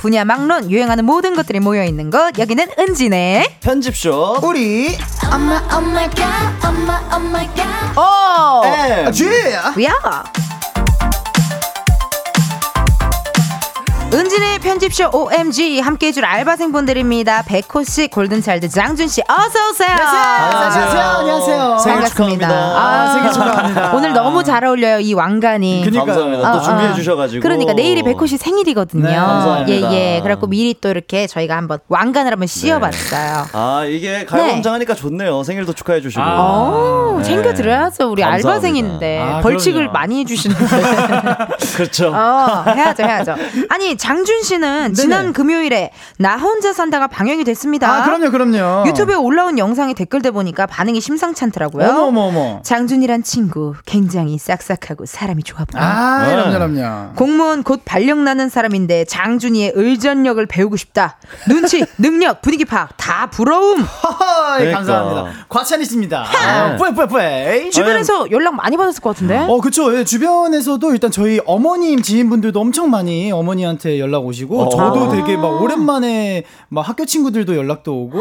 분야 막론 유행하는 모든 것들이 모여 있는 곳. 여기는 은진의 편집쇼. 우리. 엄마 엄마 oh my god 오야 은진의 편집쇼 OMG 함께 해줄 알바생분들입니다. 백호 씨, 골든차일드, 장준 씨, 어서 오세요. 안녕하세요 안녕하세요 생일 반갑습니다. 축하합니다. 아, 생일 축하합니다. 오늘 너무 잘 어울려요, 이 왕관이. 그니까요. 감사합니다. 또 어, 준비해 어. 주셔 가지고. 그러니까 내일이 백호 씨 생일이거든요. 네, 감사합니다. 예, 예. 그래 갖고 미리 또 이렇게 저희가 한번 왕관을 한번 씌워 봤어요. 아 이게 가요광장 하니까 좋네요. 생일도 축하해 주시고. 어, 네. 챙겨 드려야죠. 우리 감사합니다. 알바생인데. 아, 벌칙을 그럼요. 많이 해 주시는데. 그렇죠. 어, 해야죠, 해야죠. 아니, 장준 씨는 지난 금요일에 나 혼자 산다가 방영이 됐습니다. 아, 그럼요, 그럼요. 유튜브에 올라온 영상에 댓글들 보니까 반응이 심상찮더라고요. 어머, 어머, 어머. 장준이란 친구 굉장히 싹싹하고 사람이 좋아 보여. 아, 네. 그럼요, 그럼요. 공무원 곧 발령 나는 사람인데 장준이의 의전력을 배우고 싶다. 눈치, 능력, 분위기 파악 다 부러움. 허허, 그러니까. 감사합니다. 과찬이십니다. 아, 뿌에, 뿌에, 뿌에. 주변에서 연락 많이 받았을 것 같은데. 어, 그쵸. 예, 주변에서도 일단 저희 어머님 지인분들도 엄청 많이 어머니한테 연락 오시고, 어. 저도 되게 막 오랜만에 막 학교 친구들도 연락도 오고,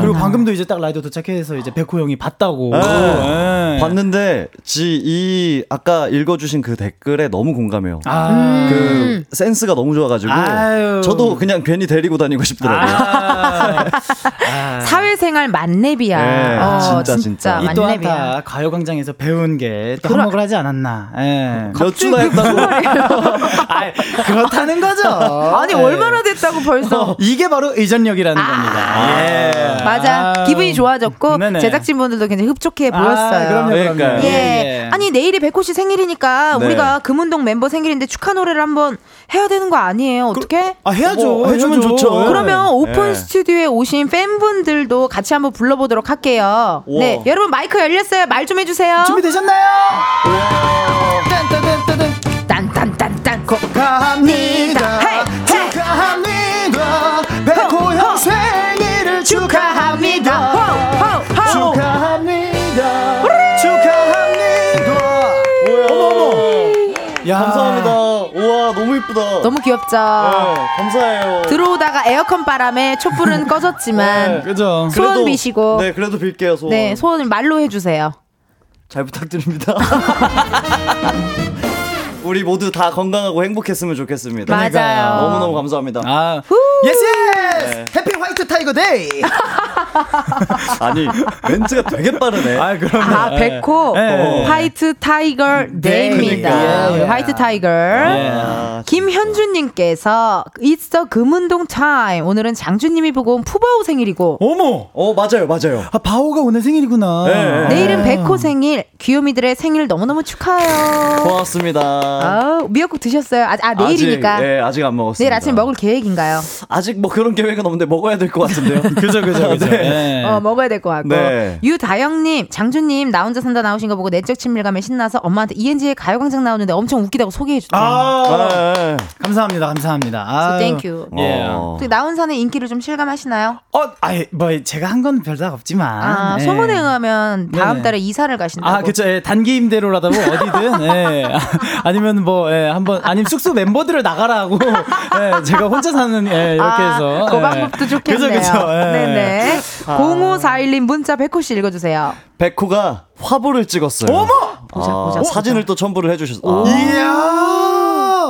그리고 방금도 이제 딱 라디오 도착해서 이제 백호 형이 봤다고. 네. 예. 봤는데 지 이 아까 읽어주신 그 댓글에 너무 공감해요. 아, 그 센스가 너무 좋아가지고 아유. 저도 그냥 괜히 데리고 다니고 싶더라고요. 아, 사회생활 만렙이야. 네, 어, 진짜, 진짜. 이 또한 만렙이야. 다 가요광장에서 배운 게 또 한몫을 하지 않았나. 예. 몇 주나 했다고. 아, 그렇다는 거죠. 아니 예. 얼마나 됐다고 벌써. 이게 바로 의전력이라는 겁니다. 예. 맞아. 아. 기분이 좋아졌고 네네. 제작진분들도 굉장히 흡족해 아, 보였어요. 그럼요, 그럼요. 그러니까요. 예. 아니 내일이 백호 씨 생일이니까 네. 우리가 금운동 멤버 생일인데 축하 노래를 한번 해야 되는 거 아니에요? 어떻게? 아, 해야죠. 어, 해주면 해야죠. 좋죠. 예. 그러면 오픈 네. 스튜디오에 오신 팬분들도 같이 한번 불러보도록 할게요. 우와. 네, 여러분 마이크 열렸어요. 말 좀 해주세요. 준비되셨나요? 딴딴딴딴 고. 축하합니다. 축하합니다. 백호 형 생일을 축하합니다. 호, 호, 호. 축하합니다. 축하합니다. 어머 어머. 야. 감사합니다. 우와 너무 이쁘다. 너무 귀엽죠? 네, 감사해요. 들어오다가 에어컨 바람에 촛불은 꺼졌지만 네. 그죠. 소원 그래도- 비시고 네 그래도 빌게요 소원. 네, 소원을 말로 해주세요. 잘 부탁드립니다. 우리 모두 다 건강하고 행복했으면 좋겠습니다. 맞아요. 너무너무 감사합니다. 아. Yes yes. Happy White Tiger Day. 아니 멘트가 되게 빠르네. 아, 그럼요. 아, 백호 예. White Tiger Day입니다. 그러니까. 우리 예. White Tiger. 아, 김현주님께서 It's the 금운동 time. 오늘은 장준님이 보고 온 푸바오 생일이고 어머. 어 맞아요 맞아요. 아, 바오가 오늘 생일이구나. 네. 내일은 백호 생일. 귀요미들의 생일 너무 너무 축하해요. 고맙습니다. 아, 미역국 드셨어요? 아, 아 내일이니까. 아직, 예, 아직 안 먹었습니다. 내일 아침 먹을 계획인가요? 아직 뭐 그런 계획은 없는데 먹어야 될 것 같은데요. 그죠, 그죠, 그죠. 네. 네. 어, 먹어야 될 것 같고. 네. 유다영님, 장주님, 나 혼자 산다 나오신 거 보고 내적 친밀감에 신나서 엄마한테 ENG의 가요광장 나오는데 엄청 웃기다고 소개해줬대요. 아, 네. 감사합니다, 감사합니다. So 아, thank you. 예. 어. 어떻게 나훈산의 인기를 좀 실감하시나요? 어, 아이, 뭐 제가 한 건 별다가 없지만. 아, 예. 소문에 의하면 다음 네네. 달에 이사를 가신다고. 아, 그쵸. 예, 단기 임대로라도 어디든, 예. 아니면 뭐, 예, 한번, 아니면 숙소 멤버들을 나가라고, 예, 제가 혼자 사는, 예, 이렇게 아, 해서. 그 예. 방법도 좋겠네요. 그죠, 그죠. 예. 네네. 0541님 문자 백호 씨 읽어주세요. 백호가 화보를 찍었어요. 어머! 보자, 아, 보자, 사진을 또 첨부를 해주셨어. 아, 이야!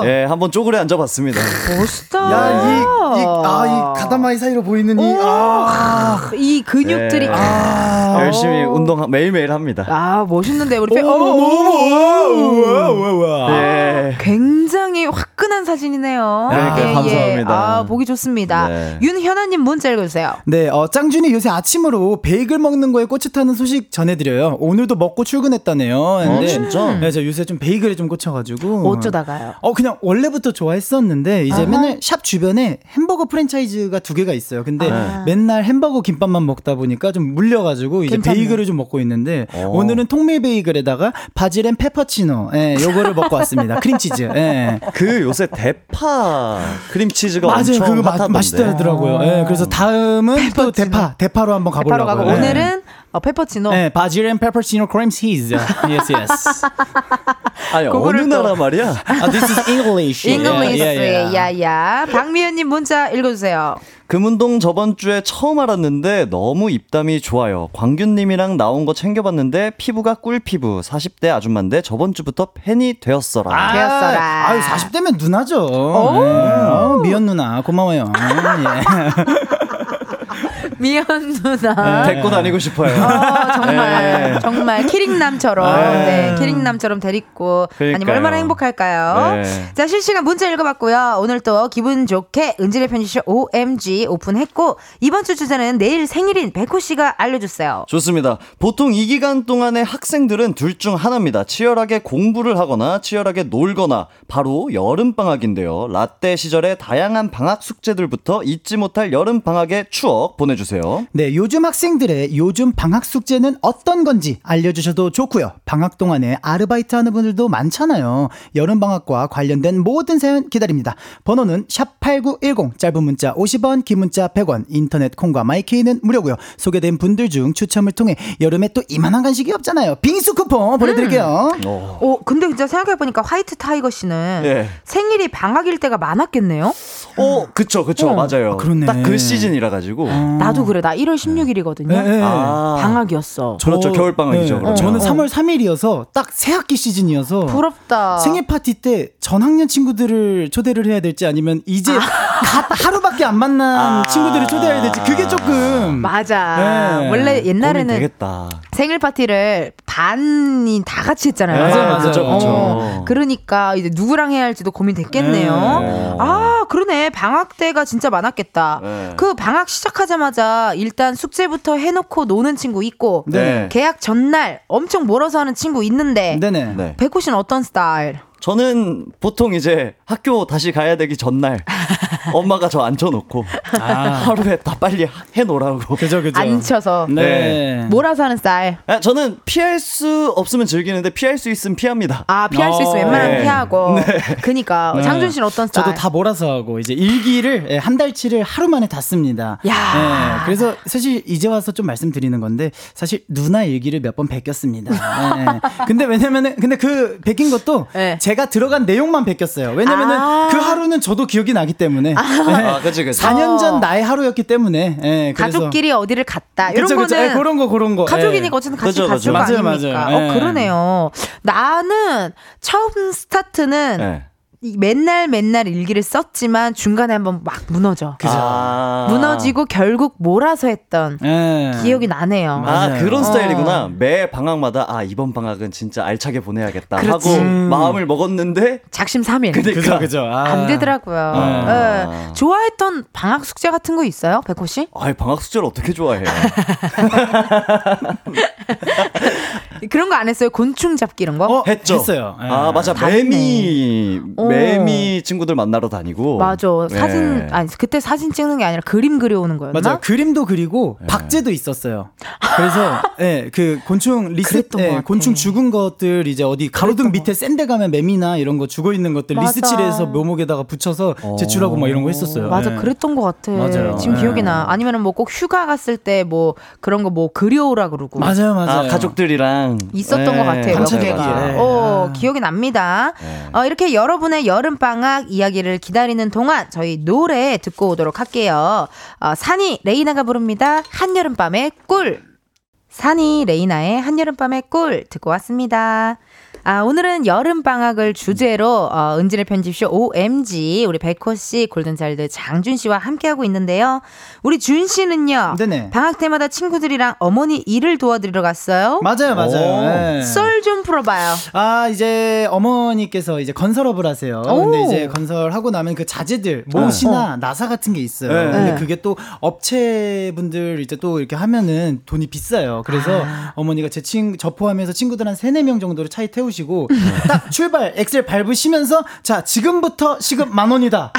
예, 한번 쪼그려 앉아봤습니다. 멋있다. 야, 이, 이, 아, 이 가다마이 사이로 보이는 이, 아. 이 근육들이. 예. 아, 열심히 운동 매일매일 합니다. 아, 멋있는데 우리 백. 어머, 어머, 어머, 어머, 우와, 우와, 우와. 예. 굉장히 화끈한 사진이네요. 네, 감사합니다. 아, 보기 좋습니다. 네. 윤현아님 문자 읽어주세요. 네, 어, 짱준이 요새 아침으로 베이글 먹는 거에 꽂혔다는 소식 전해드려요. 오늘도 먹고 출근했다네요. 근데 진짜? 네, 저 요새 좀 베이글에 좀 꽂혀가지고. 어쩌다가요? 어, 그냥 원래부터 좋아했었는데, 이제 아하. 맨날 샵 주변에 햄버거 프랜차이즈가 두 개가 있어요. 근데 아. 맨날 햄버거 김밥만 먹다 보니까 좀 물려가지고 이제 괜찮네. 베이글을 좀 먹고 있는데, 어. 오늘은 통밀 베이글에다가 바질 and 페퍼치노, 예, 요거를 먹고 왔습니다. 크림치즈, 예. 그 요새 대파 크림치즈가 맞아요. 엄청 그거 맛, 핫하던데. 맛있더라고요. 예, 그래서 다음은 또 대파, 대파로 한번 가보려고. 가고 예. 오늘은 어, 페퍼치노. 네, 바질 and 페퍼치노 크림 치즈. Yes, yes. 아니 어느 나라 말이야? 아, this is English. English Yeah, yeah, yeah. 야야 박미연님 문자 읽어주세요. 금운동 저번 주에 처음 알았는데 너무 입담이 좋아요. 광균님이랑 나온 거 챙겨봤는데 피부가 꿀 피부. 40대 아줌마인데 저번 주부터 팬이 되었어라. 아, 되었어라. 아유, 40대면 누나죠. 네. 어, 미연 누나, 고마워요. 예. 미연 누나. 데리고 다니고 싶어요. 어, 정말 네. 정말 키링남처럼 네. 네, 키링남처럼 데리고 아니면 그러니까요. 얼마나 행복할까요? 네. 자 실시간 문자 읽어봤고요. 오늘 또 기분 좋게 은진의 편지쇼 OMG 오픈했고 이번 주 주제는 내일 생일인 백호 씨가 알려주세요. 좋습니다. 보통 이 기간 동안의 학생들은 둘 중 하나입니다. 치열하게 공부를 하거나 치열하게 놀거나 바로 여름방학인데요. 라떼 시절의 다양한 방학 숙제들부터 잊지 못할 여름방학의 추억 보내주세요. 네, 요즘 학생들의 요즘 방학 숙제는 어떤 건지 알려주셔도 좋고요. 방학 동안에 아르바이트 하는 분들도 많잖아요. 여름 방학과 관련된 모든 사연 기다립니다. 번호는 샵 8910 짧은 문자 50원, 긴 문자 100원, 인터넷 콩과 마이케이는 무료고요. 소개된 분들 중 추첨을 통해 여름에 또 이만한 간식이 없잖아요. 빙수 쿠폰 보내드릴게요. 어 근데 진짜 생각해보니까 White Tiger 씨는 예. 생일이 방학일 때가 많았겠네요. 어, 그쵸, 그쵸, 어. 맞아요. 그러네. 딱 그 시즌이라 가지고. 나도 그래 나 1월 16일이거든요. 네, 네. 아, 방학이었어. 그렇죠, 저- 겨울 방학이죠. 네, 그러면. 저는 3월 3일이어서 딱 새학기 시즌이어서 부럽다. 생일 파티 때 전 학년 친구들을 초대를 해야 될지 아니면 이제 갓 하루밖에 안 만난 아. 친구들을 초대해야 될지 그게 조금 맞아. 네. 원래 옛날에는 되겠다. 생일 파티를 반이 다 같이 했잖아요. 맞아요, 맞아요. 그쵸, 그쵸. 어, 그러니까 이제 누구랑 해야 할지도 고민됐겠네요. 네. 아, 그러네. 방학 때가 진짜 많았겠다. 네. 그 방학 시작하자마자 일단 숙제부터 해놓고 노는 친구 있고, 네. 계약 전날 엄청 몰아서 하는 친구 있는데, 네네. 네. 백호 씨는 어떤 스타일? 저는 보통 이제 학교 다시 가야 되기 전날 엄마가 저 앉혀놓고 하루에 다 빨리 해놓으라고. 그죠 그죠. 앉혀서 네. 몰아서 하는 스타일. 아, 저는 피할 수 없으면 즐기는데 피할 수 있으면 피합니다. 아, 피할 수 있으면 어, 웬만하면 네. 피하고. 그니까. 네. 장준 씨는 어떤 스타일? 저도 다 몰아서 하고 이제 일기를 예, 한 달치를 하루 만에 다 씁니다. 야. 예, 그래서 사실 이제 와서 좀 말씀드리는 건데 사실 누나 일기를 몇 번 베꼈습니다. 예. 근데 왜냐면은 근데 그 베낀 것도 네. 제가 들어간 내용만 베꼈어요. 왜냐면 은 아. 그 하루는 저도 기억이 나기 때문에 아, 그치, 그치. 4년 전 어. 나의 하루였기 때문에 예, 그래서 가족끼리 어디를 갔다. 이런 그쵸, 그쵸. 거는 예, 그런 거 그런 거 가족이니까 예. 어쨌든 같이 갔을. 거 맞아요, 아닙니까? 맞아요. 어, 예. 그러네요. 나는 처음 스타트는 네. 이 맨날 맨날 일기를 썼지만 중간에 한번 막 무너져. 아. 무너지고 결국 몰아서 했던 예. 기억이 나네요. 아, 맞아요. 그런 어. 스타일이구나. 매 방학마다, 아, 이번 방학은 진짜 알차게 보내야겠다. 그렇지. 하고 음. 마음을 먹었는데, 작심 삼일 그러니까. 그죠 그죠. 아. 안 되더라고요. 아. 예. 좋아했던 방학 숙제 같은 거 있어요, 백호 씨? 아이, 방학 숙제를 어떻게 좋아해. 그런 거 안 했어요? 곤충 잡기 이런 거? 어, 했죠. 했어요. 예. 아, 맞아. 다 매미, 어. 매미 친구들 만나러 다니고. 맞아. 네. 사진 아니 그때 사진 찍는 게 아니라 그림 그려오는 거였나? 맞아요. 그림도 그리고 박제도 있었어요. 그래서 예, 그 곤충 것 예. 곤충 죽은 것들 이제 어디 가로등 밑에 센데 가면 매미나 이런 거 죽어 있는 것들 맞아. 리스트칠해서 묘목에다가 붙여서 제출하고 막 이런 거 했었어요. 맞아, 예. 그랬던 것 같아. 맞아요. 지금 예. 기억이 나. 아니면은 뭐 꼭 휴가 갔을 때 뭐 그런 거 뭐 그려오라 그러고. 맞아요, 맞아요. 아, 가족들이랑. 있었던 것 같아요. 몇 한참 개가. 얘기에. 어, 아. 기억이 납니다. 네. 어, 이렇게 여러분의 여름 방학 이야기를 기다리는 동안 저희 노래 듣고 오도록 할게요. 어, 산이 레이나가 부릅니다. 한여름 밤의 꿀. 산이 레이나의 한여름 밤의 꿀 듣고 왔습니다. 아, 오늘은 여름 방학을 주제로, 어, 은지네 편집숍 OMG, 우리 백호 씨, 골든차일드 장준 씨와 함께 하고 있는데요. 우리 준 씨는요. 네네. 방학 때마다 친구들이랑 어머니 일을 도와드리러 갔어요. 맞아요, 오. 맞아요. 예. 썰좀 풀어봐요. 아 이제 어머니께서 이제 건설업을 하세요. 오. 근데 이제 건설하고 나면 그 자재들 못이나 나사 같은 게 있어요. 네. 근데 네. 그게 또 업체분들 이제 또 이렇게 하면은 돈이 비싸요. 그래서 아. 어머니가 제 친, 저 포함해서 친구들 한 세네 명 정도를 차에 태우시고 딱 출발 엑셀 밟으시면서 자 지금부터 시급 만 원이다.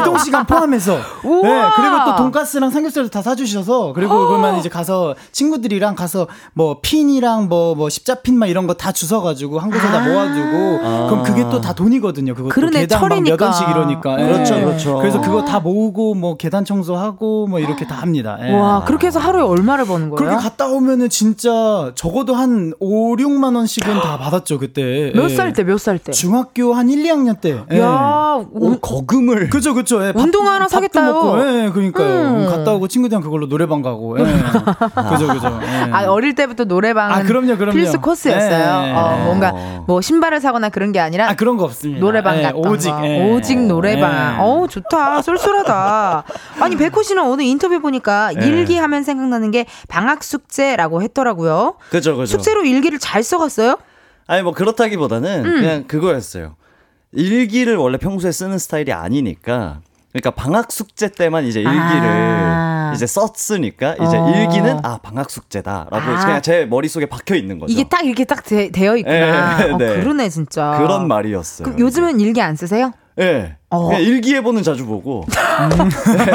이동 시간 포함해서. 네, 그리고 또 돈가스랑 삼겹살도 다 사주셔서 그리고 그러면 이제 가서 친구들이랑 가서 뭐 핀이랑 뭐뭐 십자핀 막 이런 거 다 주워가지고 한 곳에 다 아. 모아두고 그럼 그게 또 다 돈이거든요. 그것도 그러네, 계단 막몇 철이니까. 원씩 이러니까. 예. 그렇죠, 그렇죠. 그래서 그거 다 모으고 뭐 계단 청소하고 뭐 이렇게 다 합니다. 예. 와, 그렇게 해서 하루에 얼마를 버는 거예요? 그렇게 갔다 오면은 진짜 적어도 한 5, 6만 원씩은 다 받았죠, 그때. 몇 예. 살 때, 몇 살 때? 중학교 한 1, 2학년 때. 예. 야, 오, 거금을 그죠, 그죠. 예, 밥- 운동화 하나 사겠다요. 먹고, 예, 그러니까요. 음. 갔다 오고 친구들이랑 그걸로 노래방 가고. 예. 그죠, 그죠. 예. 아, 어릴 때부터 노래방은 아, 그럼요, 그럼요. 필수 코스였어요. 예. 어, 뭔가 뭐 신발을 사거나 그런 게 아니라 아, 그런 거 없습니다. 노래방 예, 갔던 오직, 거. 예. 오직 노래방. 예. 어우 좋다. 쏠쏠하다. 아니 백호 씨는 오늘 인터뷰 보니까 예. 일기 하면 생각나는 게 방학 숙제라고 했더라고요. 그죠 그죠. 숙제로 일기를 잘 써갔어요? 아니 뭐 그렇다기보다는 음. 그냥 그거였어요. 일기를 원래 평소에 쓰는 스타일이 아니니까 그러니까 방학 숙제 때만 이제 일기를 아. 이제 썼으니까 이제 어. 일기는 아 방학 숙제다라고 아. 그냥 제 머릿속에 박혀 있는 거죠. 이게 딱 이렇게 딱 되, 어 있구나. 예, 어, 네. 그러네 진짜. 그런 말이었어요. 요즘은 일기 안 쓰세요? 예. 어. 일기예보는 자주 보고 네.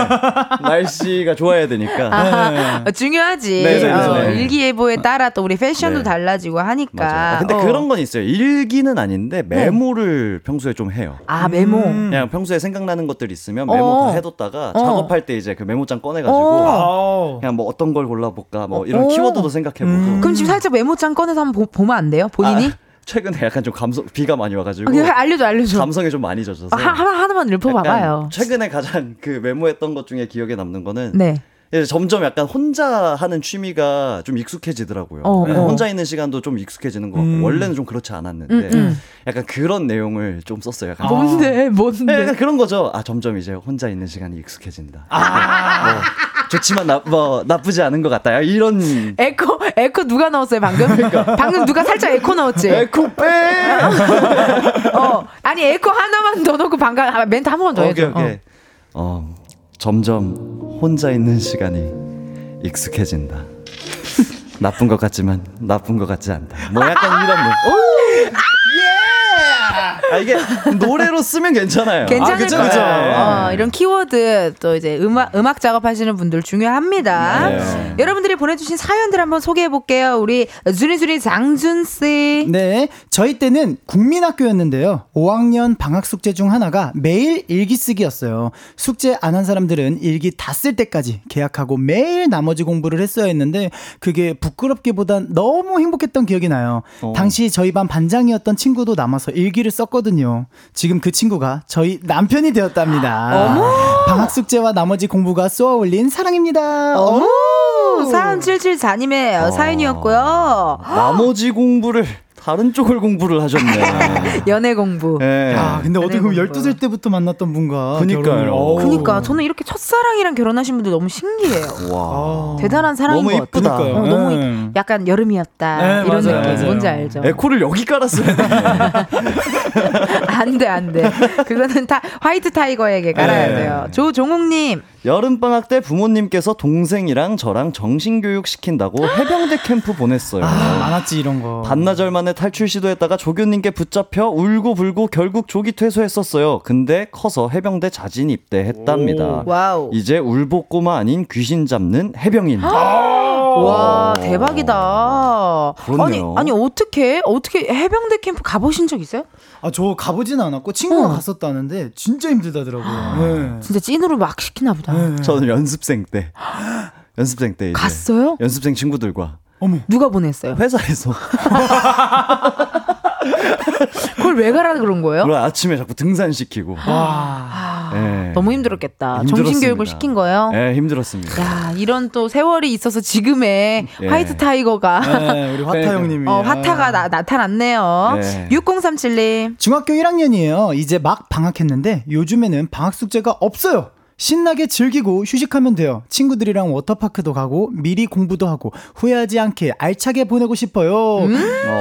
날씨가 좋아야 되니까 아하, 어, 중요하지. 네, 네, 어, 네. 일기예보에 따라 또 우리 패션도 네. 달라지고 하니까. 아, 근데 어. 그런 건 있어요. 일기는 아닌데 메모를 평소에 좀 해요. 아 메모. 그냥 평소에 생각나는 것들 있으면 메모 어. 다 해뒀다가 어. 작업할 때 이제 그 메모장 꺼내가지고 어. 그냥 뭐 어떤 걸 골라볼까 뭐 이런 어. 키워드도 생각해보고 그럼 지금 살짝 메모장 꺼내서 한번 보, 면안 돼요? 본인이? 아, 최근에 약간 좀 감성 비가 많이 와가지고 아, 알려줘 알려줘. 감성이 좀 많이 젖어서 아, 하나 하나만 읊어봐봐요. 최근에 가장 그 메모했던 것 중에 기억에 남는 거는 네. 이제 점점 약간 혼자 하는 취미가 좀 익숙해지더라고요. 어, 네, 어. 혼자 있는 시간도 좀 익숙해지는 것 같고 음. 원래는 좀 그렇지 않았는데 음, 음. 약간 그런 내용을 좀 썼어요. 약간 뭔데 네, 뭔데? 약간 그런 거죠. 아 점점 이제 혼자 있는 시간이 익숙해진다. 뭐, 좋지만 나, 뭐 나쁘지 않은 것 같다. 이런 에코 에코 누가 넣었어요 방금? 방금 누가 살짝 에코 넣었지? 에코 빼. 어 아니 에코 하나만 더 넣고 방금 아, 멘트 한 번만 더 오케이 해줘. 오케이. 어 점점 혼자 있는 시간이 익숙해진다. 나쁜 것 같지만 나쁜 것 같지 않다. 뭐 약간 이런 거. 아 이게 노래로 쓰면 괜찮아요. 어. 괜찮을 아, 그쵸, 거예요. 그쵸. 어, 이런 키워드 또 이제 음악 음악 작업하시는 분들 중요합니다. 네. 여러분들이 보내주신 사연들 한번 소개해 볼게요. 우리 준이준이 장준 씨. 네, 저희 때는 국민학교였는데요. 5학년 방학 숙제 중 하나가 매일 일기 쓰기였어요. 숙제 안 한 사람들은 일기 다 쓸 때까지 계약하고 매일 나머지 공부를 했어야 했는데 그게 부끄럽기보단 너무 행복했던 기억이 나요. 어. 당시 저희 반 반장이었던 친구도 남아서 일기를 썼 거든요. 지금 그 친구가 저희 남편이 되었답니다. 방학 숙제와 나머지 공부가 쏘아 올린 사랑입니다. 어머 오. 사연 774님의 사연이었고요. 나머지 공부를 다른 쪽을 공부를 하셨네. 연애 공부. 네. 아, 근데 어떻게 보면 연애 공부. 12살 때부터 만났던 분과 그니까요. 그니까 저는 이렇게 첫사랑이랑 결혼하신 분들 너무 신기해요. 와. 대단한 사랑인 너무 것 같아요. 이쁘다. 어, 너무 음. 약간 여름이었다 네, 이런 맞아요, 느낌 맞아요. 뭔지 알죠? 에코를 여기 깔았어야 돼. 안돼 안 돼 그거는 다 화이트 타이거에게 깔아야 네. 돼요. 조종욱님 여름방학 때 부모님께서 동생이랑 저랑 정신교육 시킨다고 해병대 캠프 보냈어요. 아, 많았지 이런 거. 반나절 만에 탈출 시도했다가 조교님께 붙잡혀 울고 불고 결국 조기 퇴소했었어요. 근데 커서 해병대 자진 입대했답니다. Wow 이제 울보 꼬마 아닌 귀신 잡는 해병인. 와 대박이다. 아니 그렇네요. 아니 어떻게 어떻게 해병대 캠프 가보신 적 있어요? 아, 저 가보진 않았고 친구가 어. 갔었다는데 진짜 힘들다더라고요. 네. 진짜 찐으로 막 시키나 보다. 네. 저는 연습생 때. 연습생 때 이제 갔어요? 연습생 친구들과 어머. 누가 보냈어요? 회사에서 그걸 왜 가라 그런 거예요? 그걸 아침에 자꾸 등산시키고. 아, 예. 너무 힘들었겠다. 정신교육을 시킨 거예요? 예, 힘들었습니다. 야 이런 또 세월이 있어서 지금의 예. 화이트 타이거가 네, 우리 화타 형님이. 어, 화타가 나, 나타났네요. 네. 6037님. 중학교 1학년이에요. 이제 막 방학했는데 요즘에는 방학 숙제가 없어요. 신나게 즐기고 휴식하면 돼요. 친구들이랑 워터파크도 가고 미리 공부도 하고 후회하지 않게 알차게 보내고 싶어요.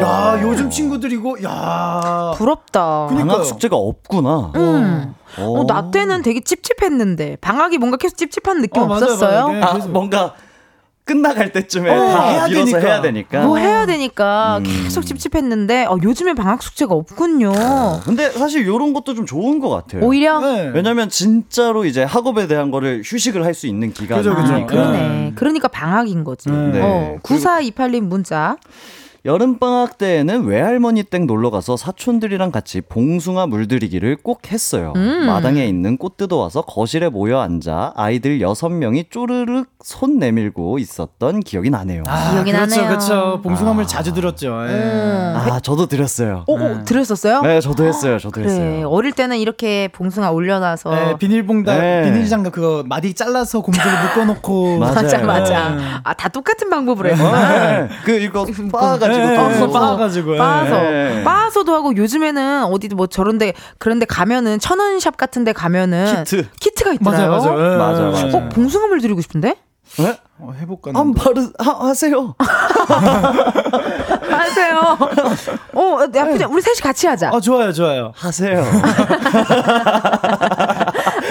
야, 요즘 친구들이고 야. 부럽다. 그니까요. 방학 숙제가 없구나. 음. 어. 어, 나 때는 되게 찝찝했는데 방학이 뭔가 계속 찝찝한 느낌 어, 맞아요, 없었어요? 맞아요. 네. 아, 뭔가 끝나갈 때쯤에 어, 다 해야 밀어서 되니까. 해야 되니까. 뭐 해야 되니까 음. 계속 찝찝했는데 어, 요즘에 방학 숙제가 없군요. 근데 사실 이런 것도 좀 좋은 것 같아요. 오히려 네. 왜냐면 진짜로 이제 학업에 대한 거를 휴식을 할 수 있는 기간이 그죠, 그죠. 아, 니 그러네. 네. 그러니까 방학인 거지. 네. 어, 9428님 문자. 여름방학 때에는 외할머니 댁 놀러가서 사촌들이랑 같이 봉숭아 물들이기를 꼭 했어요. 음. 마당에 있는 꽃 뜯어와서 거실에 모여 앉아 아이들 여섯 명이 쪼르륵 손 내밀고 있었던 기억이 나네요. 아, 기억이 그렇죠, 나네요. 그렇죠. 봉숭아물 자주 들었죠. 예. 음. 저도 드렸어요. 오, 오, 들었었어요? 네, 저도 했어요. 저도 그래. 했어요. 어릴 때는 이렇게 봉숭아 올려놔서. 예, 비닐봉다, 네. 비닐장갑 그거 마디 잘라서 고무줄로 묶어놓고. 맞아, 맞아. 네. 아, 다 똑같은 방법으로 했구나. 네. 그 이거 빻 아가지고 예, 또 그거 빻아가지고. 예. 빻아서 네. 빻아서도 하고 요즘에는 어디도 뭐 저런데 그런데 가면은 천원샵 같은데 가면은 키트. 키트가 있더라고요. 맞아요, 맞아요. 예, 맞아, 예. 맞아. 어 봉숭아물 드리고 싶은데 네? 어, 해볼까? 한. 바르 하, 하세요. 하세요. 어 나쁘지 않- 우리 셋이 같이 하자. 아, 좋아요, 좋아요. 하세요.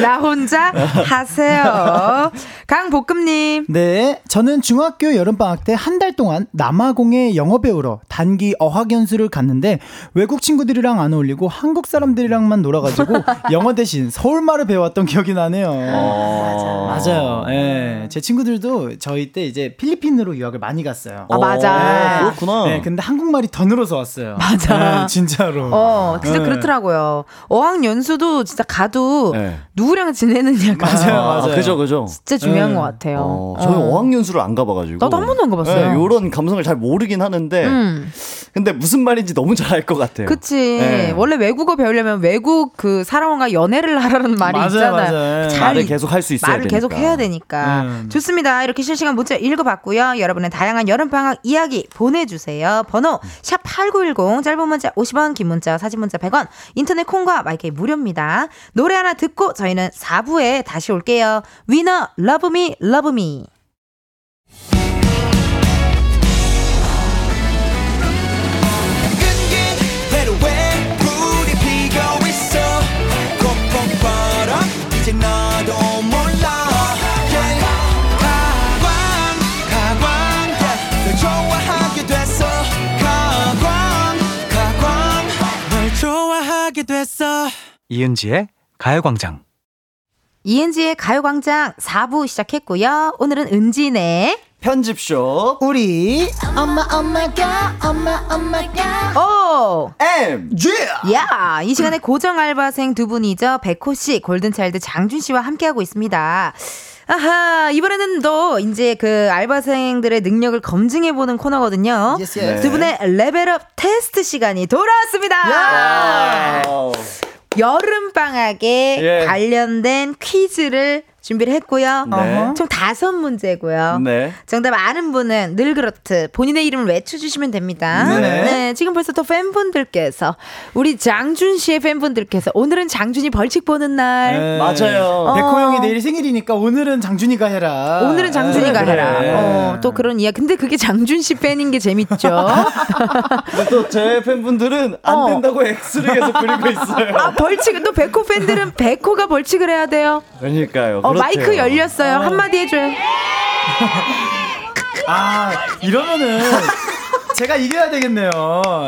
나 혼자 하세요. 강볶음님. 네, 저는 중학교 여름방학 때 한 달 동안 남아공에 영어 배우러 단기 어학연수를 갔는데 외국 친구들이랑 안 어울리고 한국 사람들이랑만 놀아가지고 영어 대신 서울말을 배웠던 기억이 나네요. 어. 맞아요. 예. 제 친구들도 저희 때 이제 필리핀으로 유학을 많이 갔어요. 아, 맞아. 어, 그렇구나. 네, 근데 한국말이 더 늘어서 왔어요. 맞아. 네, 진짜로. 어, 진짜 네. 그렇더라고요. 어학연수도 진짜 가도 네. 누구랑 지내느냐가 맞아요, 아, 맞아요. 그죠, 그죠. 진짜 중요한 네. 것 같아요. 어, 저는 어. 어학연수를 안 가봐가지고. 나도 한 번도 안 가봤어요. 네, 요런 감성을 잘 모르긴 하는데, 음. 근데 무슨 말인지 너무 잘 알 것 같아요. 그치. 네. 원래 외국어 배우려면 외국 그 사람과 연애를 하라는 말이 맞아요, 있잖아요. 맞아요. 잘 말을 이- 계속 할 수 있어야 말을 되니까. 계속 해야 되니까. 음. 좋습니다. 이렇게 실시간 문자 읽어봤고요. 여러분의 다양한 여름방학 이야기 보내주세요. 번호 샵 8910 짧은 문자 50원 긴 문자 사진 문자 100원 인터넷 콩과 마이크이 무료입니다. 노래 하나 듣고 저희는 4부에 다시 올게요. 위너 러브미 러브미 됐어 이은지의 가요광장. 이은지의 가요광장 4부 시작했고요. 오늘은 은지네. 편집숍 우리 엄마 엄마가 엄마 엄마가 OMG 야, 이 시간에 고정 알바생 두 분이죠. 백호 씨, 골든차일드 장준 씨와 함께하고 있습니다. 아하, 이번에는 또 이제 그 알바생들의 능력을 검증해 보는 코너거든요. Yes, yes. 두 분의 레벨업 테스트 시간이 돌아왔습니다. 여름 방학에 예. 관련된 퀴즈를 준비를 했고요. 네. 총 다섯 문제고요. 네. 정답 아는 분은 늘 그렇듯 본인의 이름을 외쳐주시면 됩니다. 네네. 네, 지금 벌써 또 팬분들께서 우리 장준 씨의 팬분들께서 오늘은 장준이 벌칙 보는 날. 네. 맞아요. 어. 백호 형이 내일 생일이니까 오늘은 장준이가 해라. 오늘은 장준이가 네, 해라. 그래. 어, 또 그런 이야. 근데 그게 장준 씨 팬인 게 재밌죠. 또 제 팬분들은 안 어. 된다고 X를 계속 그리고 있어요. 아, 벌칙, 또 백호 팬들은 백호가 벌칙을 해야 돼요. 그러니까요. 어. 마이크 열렸어요. 한마디 해줘요. 아, 이러면은 제가 이겨야 되겠네요.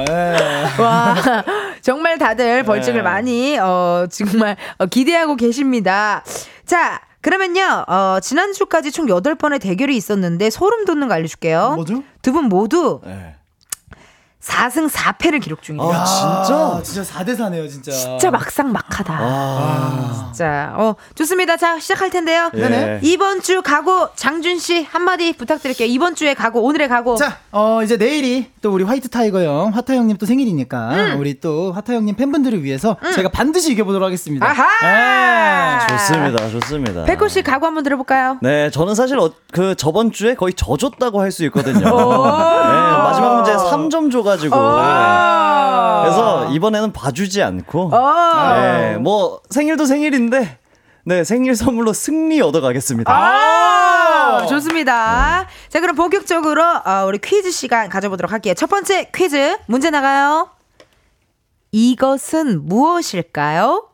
예. 와, 정말 다들 벌칙을 네. 많이, 어, 정말 어, 기대하고 계십니다. 자, 그러면요, 어, 지난주까지 총 8번의 대결이 있었는데 소름 돋는 거 알려줄게요. 뭐죠? 두 분 모두 네. 4승 4패를 기록 중이에요. 아, 아, 진짜? 진짜 4대 4네요, 진짜. 진짜 막상 막하다. 아. 자, 어, 좋습니다. 자, 시작할 텐데요. 예. 이번 주 각오 장준 씨 한마디 부탁드릴게요. 이번 주에 각오, 오늘의 각오. 자, 어, 이제 내일이 또 우리 화이트 타이거 형, 화타 형님 또 생일이니까 음. 우리 또 화타 형님 팬분들을 위해서 제가 반드시 이겨 보도록 하겠습니다. 아하! 좋습니다. 좋습니다. 백호 씨 각오 한번 들어볼까요? 네, 저는 사실 어, 그 저번 주에 거의 져줬다고 할 수 있거든요. 네, 오. 마지막 문제 3점 줘가 지고. 그래서 이번에는 봐주지 않고. 어. 네, 뭐 생일도 생일인데, 네 생일 선물로 승리 얻어가겠습니다. 아, 좋습니다. 자, 그럼 본격적으로 어, 우리 퀴즈 시간 가져보도록 할게요. 첫 번째 퀴즈 문제 나가요. 이것은 무엇일까요?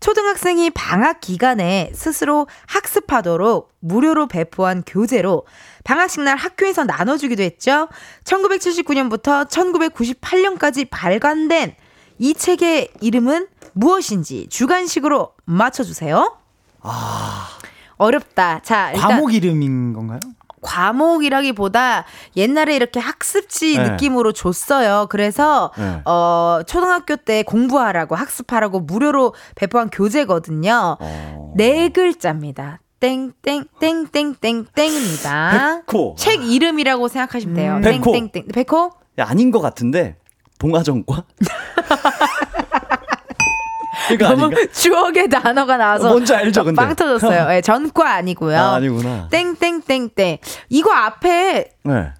초등학생이 방학 기간에 스스로 학습하도록 무료로 배포한 교재로 방학식 날 학교에서 나눠주기도 했죠. 1979년부터 1998년까지 발간된 이 책의 이름은 무엇인지 주관식으로 맞춰주세요. 어렵다. 자, 일단 과목 이름인 건가요? 과목이라기보다 옛날에 이렇게 학습지 네. 느낌으로 줬어요. 그래서 네. 어 초등학교 때 공부하라고 학습하라고 무료로 배포한 교재거든요. 어. 네 글자입니다. 땡땡땡땡땡땡입니다. 백호. 책 이름이라고 생각하시면 돼요. 음. 백호. 땡땡땡. 백호? 야, 아닌 것 같은데 동아전과? 이거 너무 아닌가? 추억의 단어가 나와서 뭔지 알죠, 근데. 빵 터졌어요. 네, 전과 아니고요. 아, 아니구나. 땡땡땡땡. 이거 앞에 네.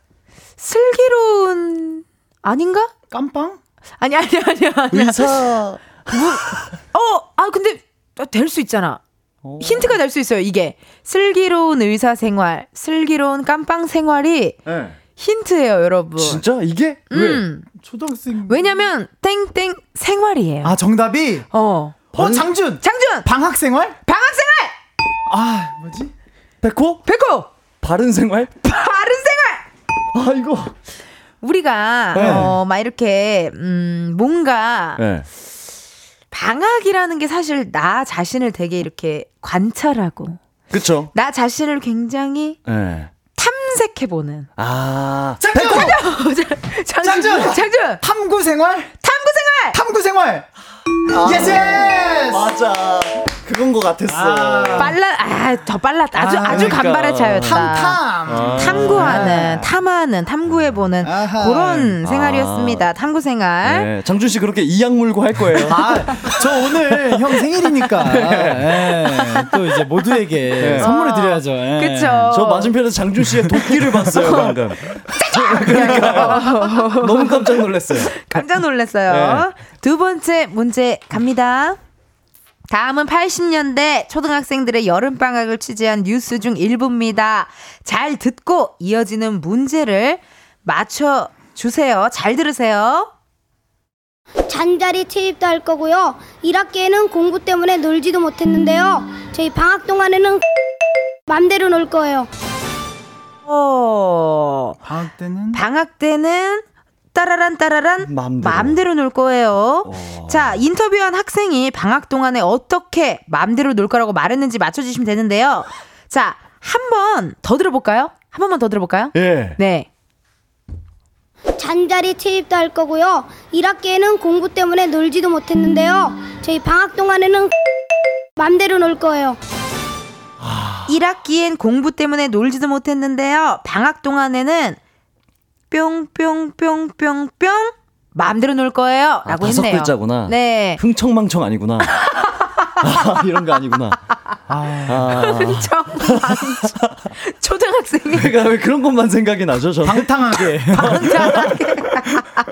슬기로운 아닌가? 깜빵? 아니 아니 아니 아니. 의사. 어, 아 근데 될 수 있잖아. 어. 힌트가 될 수 있어요. 이게 슬기로운 의사 생활, 슬기로운 깜빵 생활이 네. 힌트예요, 여러분. 진짜 이게 음. 초등학생. 왜냐면 땡땡 생활이에요. 아, 정답이? 어. 어, 장준! 장준 방학생활? 방학생활 아, 뭐지? 백호? 백호 바른 생활? 바른 생활. 아 이거. 우리가 네. 어 막 이렇게 음 뭔가 네. 방학이라는 게 사실 나 자신을 되게 이렇게 관찰하고 그쵸. 나 자신을 굉장히 네. 탐색해보는 아. 장준! 장준 장준! 장준 탐구 생활? 탐구 생활 탐구 생활! Yes! Yes! 맞아. 그건 것 같았어. 아. 빨라 아 더 빨랐다 아주 아, 아, 주 그러니까. 간발의 차였다 탐탐! 아. 탐구하는 아. 탐하는 탐구해보는 아하. 그런 아. 생활이었습니다 탐구 생활 네. 장준 씨 그렇게 이악 물고 할 거예요. 아, 저 오늘 형 생일이니까. 예, 또 이제 모두에게 네. 선물을 드려야죠. 예. 그쵸 저 맞은편에서 장준 씨의 독기를 봤어요 방금. 그러니까 너무 깜짝 놀랐어요. 깜짝 놀랐어요. 네. 두 번째 문제 갑니다. 다음은 80년대 초등학생들의 여름방학을 취재한 뉴스 중 일부입니다. 잘 듣고 이어지는 문제를 맞춰주세요. 잘 들으세요. 잔자리 투입도 할 거고요. 1학기에는 공부 때문에 놀지도 못했는데요. 저희 방학 동안에는 맘대로 놀 거예요. 어, 방학 때는 방학 때는 따라란 따라란 맘대로. 맘대로 놀 거예요. 어. 자, 인터뷰한 학생이 방학 동안에 어떻게 맘대로 놀 거라고 말했는지 맞춰주시면 되는데요. 자, 한 번 더 들어볼까요? 한 번만 더 들어볼까요? 예. 네. 잔자리 투입도 할 거고요. 1학기에는 공부 때문에 놀지도 못했는데요. 저희 방학 동안에는 맘대로 놀 거예요. 1학기엔 공부 때문에 놀지도 못했는데요. 방학 동안에는 뿅뿅뿅뿅뿅 마음대로 놀 거예요. 아, 라고 다섯 했네요. 글자구나. 네. 흥청망청 아니구나. 아, 이런 거 아니구나. 아. 흥청망청. 초등학생이 내가 왜 그런 것만 생각이 나죠, 저는? 방탕하게.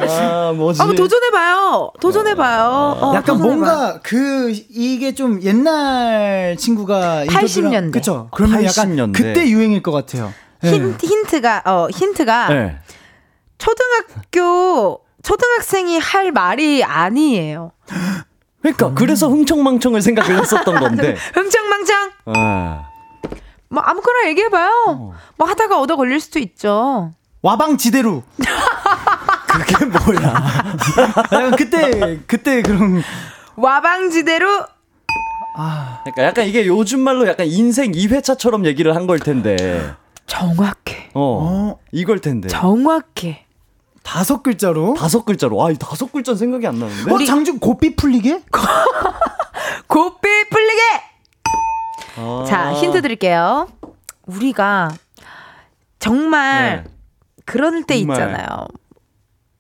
아, 뭐지? 한번 도전해봐요. 도전해봐요. 어, 약간 도전해봐. 뭔가 그 이게 좀 옛날 친구가 80 년대. 그쵸 그러면 약간 80년대. 그때 유행일 것 같아요. 예. 힌트, 힌트가, 어, 힌트가 네. 초등학교, 초등학생이 할 말이 아니에요. 그러니까 그래서 흥청망청을 생각을 했었던 건데. 흥청망청! 아. 뭐 아무거나 얘기해봐요. 어. 뭐 하다가 얻어 걸릴 수도 있죠. 와방지대로. 그게 뭐야? 약간 그때 그때 그런 와방지대로 그러니까 약간 이게 요즘 말로 약간 인생 2회차처럼 얘기를 한 걸 텐데. 정확해. 어. 어, 이걸 텐데. 정확해. 다섯 글자로. 다섯 글자로. 아, 이 다섯 글자 는 생각이 안 나는데. 어, 장준 고삐 풀리게? 고삐 풀리게! 아. 자, 힌트 드릴게요. 우리가 정말 네. 그럴 때 정말. 있잖아요.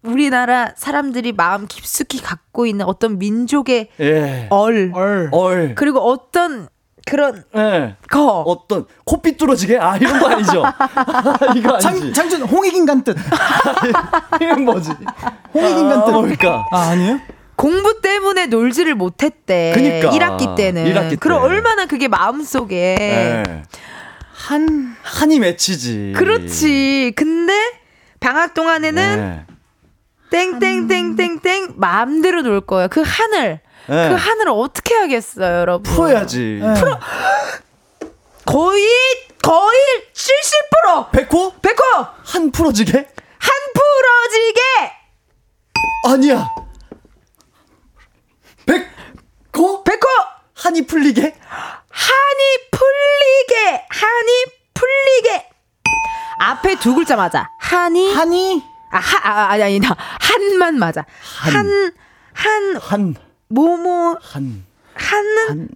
우리나라 사람들이 마음 깊숙이 갖고 있는 어떤 민족의 예. 얼, 얼. 얼. 그리고 어떤 그런 예. 거. 어떤 코피 뚫어지게? 아, 이런 거 아니죠? 이거 아니지. 장, 장준 홍익인간 뜻. 이건 뭐지? 홍익인간 아, 뜻. 뭘까? 아, 아니에요? 공부 때문에 놀지를 못했대. 그니까. 1학기 때는. 1학기 때. 그럼 얼마나 그게 마음속에. 예. 한 한이 맺히지. 그렇지. 근데 방학 동안에는 네. 땡땡땡땡땡 마음대로 놀 거예요. 그 하늘. 네. 그 하늘을 어떻게 하겠어요, 여러분? 풀어야지. 예. 거의 거의 70%. 백호? 백호 한 풀어지게? 한 풀어지게 아니야. 백호? 백호 한이 풀리게? 한이 풀리게 한이 풀리게 두 글자 맞아. 한이. 한이. 아, 하, 아, 아니, 아니, 나 한만 맞아. 한, 한, 한, 뭐뭐, 한, 한은,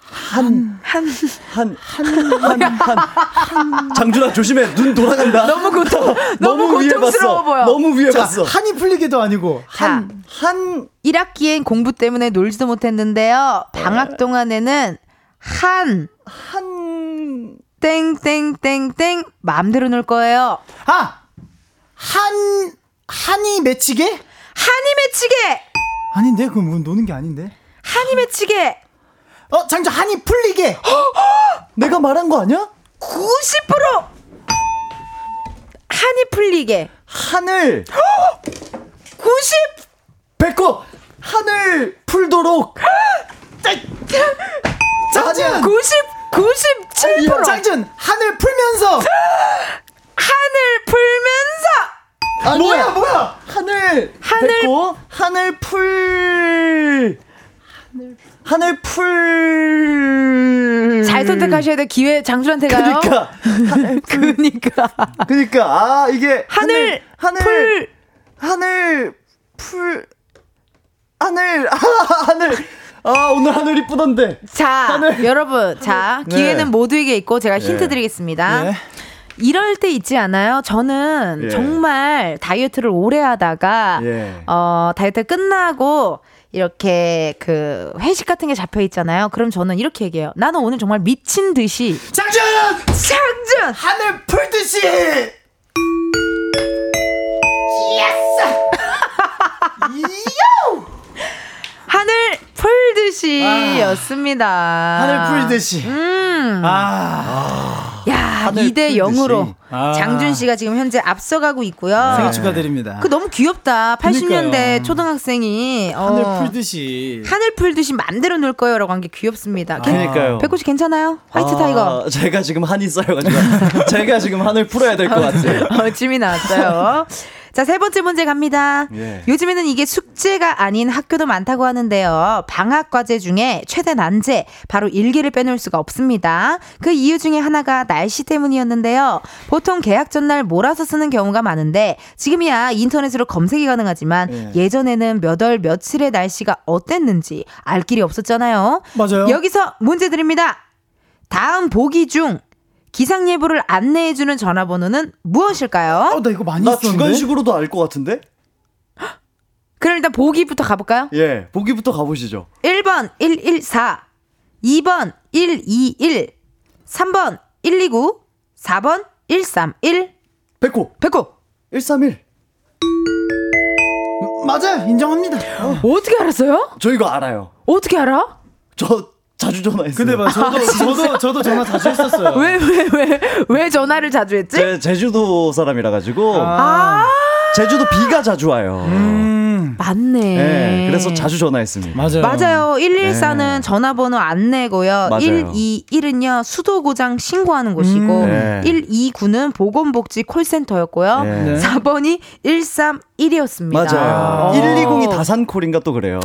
한, 한, 한, 한, 한, 한. 장준아, 조심해. 눈 돌아간다. 너무 고통, 너무 위에 고통스러워. 보여. 너무 위에 자, 봤어. 한이 풀리게도 아니고 자, 한 한, 1학기엔 공부 때문에 놀지도 못했는데요. 방학 동안에는 한, 한. 땡땡땡땡, 마음대로 놀 거예요. 아! 한 한이 맺히게? 한이 맺히게! 아닌데 그건 뭐 노는 게 아닌데. 한이 맺히게! 어, 장준 한이 풀리게. 내가 말한 거 아니야? 90% 한이 풀리게. 하늘, 90! 배꼽, 한을 풀도록. 장준 90, 97%! 장준 한을 풀면서 한을 풀면서! 아니야. 뭐야 뭐야? 하늘, 하늘- 배꼽, 한을 풀. 한을 풀. 잘 선택하셔야 돼. 기회 장준한테 가요. 그니까. 그니까. 그니까. 아, 이게. 하늘, 하늘, 풀. 하늘, 풀. 하늘, 아, 하늘. 아, 오늘 하늘 이쁘던데. 자, 하늘. 여러분. 자, 네. 기회는 모두에게 있고 제가 힌트 네. 드리겠습니다. 네. 이럴 때 있지 않아요? 저는 예. 정말 다이어트를 오래 하다가 예. 어, 다이어트 끝나고 이렇게 그 회식 같은 게 잡혀 있잖아요. 그럼 저는 이렇게 얘기해요. 나는 오늘 정말 미친 듯이 장준 장준 한을 풀듯이. 한을 풀듯이였습니다. 한을 풀듯이. 음. 아, 야, 하늘 2대 0으로 아. 장준 씨가 지금 현재 앞서가고 있고요. 생일 축하드립니다. 그 너무 귀엽다. 80년대 그러니까요. 초등학생이 어, 한을 풀듯이. 한을 풀듯이 만들어 놓을 거예요라고 한 게 귀엽습니다. 괜- 그러니까요. 백호 씨 괜찮아요? 화이트 아, 타이거. 제가 지금 한이 쌓여가지고. 제가 지금 하늘 풀어야 될 것 같아요. 어, 짐이 나왔어요. 자, 세 번째 문제 갑니다. 예. 요즘에는 이게 숙제가 아닌 학교도 많다고 하는데요. 방학 과제 중에 최대 난제, 바로 일기를 빼놓을 수가 없습니다. 그 이유 중에 하나가 날씨 때문이었는데요. 보통 개학 전날 몰아서 쓰는 경우가 많은데, 지금이야 인터넷으로 검색이 가능하지만, 예. 예전에는 몇 월 며칠의 날씨가 어땠는지 알 길이 없었잖아요. 맞아요. 여기서 문제 드립니다. 다음 보기 중 기상 예보를 안내해 주는 전화번호는 무엇일까요? 어, 나 이거 많이 나 썼는데. 주간식으로도 알 것 같은데? 그럼 일단 보기부터 가볼까요? 예, 보기부터 가보시죠. 1번 114, 2번 121, 3번 129, 4번 131. 백호, 백호 131. 맞아, 인정합니다. 어. 어떻게 알았어요? 저 이거 알아요. 어떻게 알아? 저 자주 전화했어요. 근데 봐, 저도 저도 저도 전화 자주 했었어요. 왜 왜 왜 왜 전화를 자주 했지? 제 제주도 사람이라 가지고 아 제주도 비가 자주 와요. 음, 맞네. 네, 그래서 자주 전화했습니다. 맞아요. 맞아요. 114는 네. 전화번호 안 내고요. 맞아요. 121은요, 수도 고장 신고하는 곳이고, 음. 네. 129는 보건복지 콜센터였고요. 네. 네. 4번이 131이었습니다. 맞아요. 어. 120이 다산콜인가 또 그래요.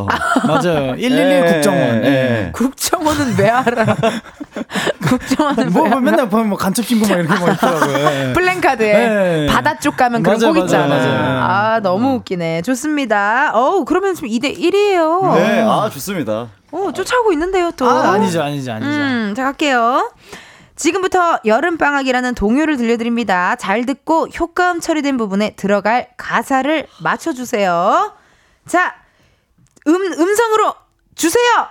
맞아요. 111 예, 국정원. 국정원은 왜 알아? 국정원은 뭐, 왜 뭐? 맨날 보면 뭐 간첩 신고 막 이렇게 뭐 있더라고요. 예. 플랜카드에 네. 바다 쪽 가면 그런 맞아요, 꼭 있잖아. 맞아요, 맞아요. 아, 너무 웃기네. 좋습니다. 어우, 그러면 지금 2대 1이에요. 네, 아 좋습니다. 어, 쫓아오고 있는데요, 또. 아, 아니죠, 아니죠, 아니죠. 음, 자, 갈게요. 지금부터 여름방학이라는 동요를 들려드립니다. 잘 듣고 효과음 처리된 부분에 들어갈 가사를 맞춰주세요. 자, 음, 음성으로 주세요!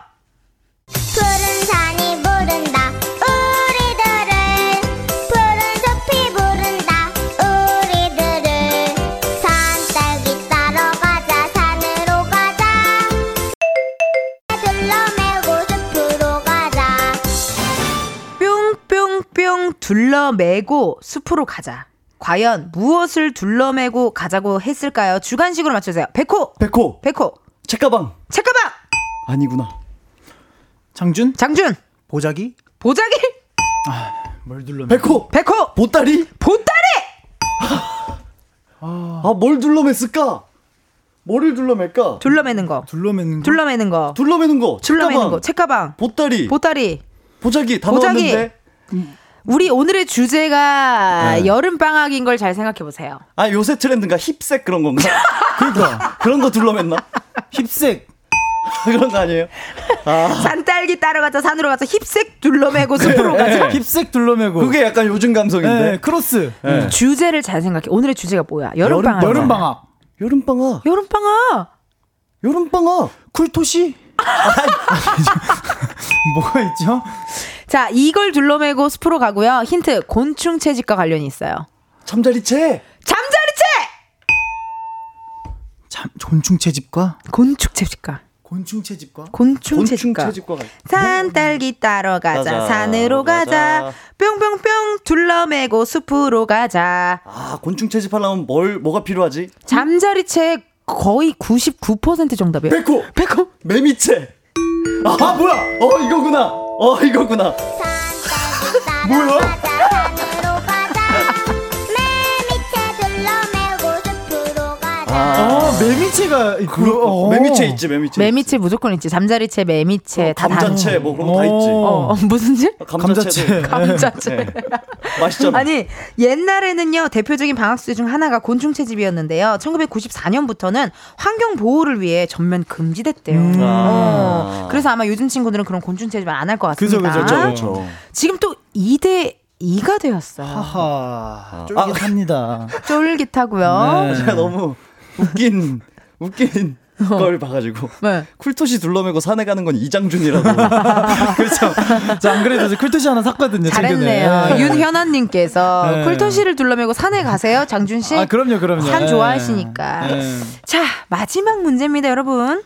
푸른 산이 부른다 둘러매고 숲으로 가자. 과연 무엇을 둘러매고 가자고 했을까요? 주관식으로 맞춰주세요. 백호! 백호, 백호! 책가방 책가방! 아니구나. 장준, 장준! 보자기, 보자기! 뭘 눌러? 백호, 백호! 보따리. 보따리! 아, 뭘 둘러맸을까? 뭐를 둘러맬까? 둘러매는 거. 둘러매는 거. 둘러매는 거. 둘러매는 거. 둘러매는 책가방, 거. 책가방. 보따리, 보따리. 보자기 다 보자기. 넣었는데. 우리 오늘의 주제가 네. 여름 방학인 걸 잘 생각해 보세요. 아 요새 트렌드인가 힙색 그런 건가? 그러니까 그런 거 둘러맸나? 힙색 그런 거 아니에요? 아 산딸기 따러 가자 산으로 가자 힙색 둘러매고 숲으로 가자. 네. 힙색 둘러매고 그게 약간 요즘 감성인데. 네, 크로스 네. 주제를 잘 생각해. 오늘의 주제가 뭐야? 여름 방학. 여름 방학 여름 방학. 여름 방학. 여름 방학. 쿨토시 뭐가 있죠? 자, 이걸 둘러매고 숲으로 가고요. 힌트 곤충 채집과 관련이 있어요. 잠자리채. 잠자리채. 참 곤충 채집과 곤충 채집과. 곤충 채집과 곤충, 채집과. 관- 산딸기 따러 가자, 가자, 산으로 가자, 가자. 뿅뿅뿅 둘러매고 숲으로 가자. 아 곤충 채집하려면 뭘 뭐가 필요하지? 잠자리채 거의 99% 정답이에요. 백호. 백호. 매미채. 아, 뭐야? 어 이거구나. 어 이거구나. 뭐야? 아 매미채가 있고 어. 매미채 있지 매미채. 매미채 무조건 있지. 잠자리채, 매미채 다 감자채 뭐 그런 거다 어. 있지. 어, 어, 무슨 질? 감자채. 감자채. 네. 맛있잖아. 아니 옛날에는요 대표적인 방학수제 중 하나가 곤충 채집이었는데요. 1994년부터는 환경 보호를 위해 전면 금지됐대요. 음. 어, 그래서 아마 요즘 친구들은 그런 곤충 채집을 안 할것 그죠, 같습니다. 그죠, 그렇죠. 지금 또 2대 2가 되었어요. 하하 아. 쫄깃합니다 쫄깃하고요. 네. 제가 너무 웃긴 웃긴 걸 봐가지고 네. 쿨토시 둘러매고 산에 가는 건 이장준이라고. 그렇죠 자안 그래도 저 쿨토시 하나 샀거든요 잘했네요. 최근에. 윤현아님께서 네. 쿨토시를 둘러매고 산에 가세요, 장준 씨. 아 그럼요 그럼요 산 예. 좋아하시니까. 예. 자, 마지막 문제입니다, 여러분.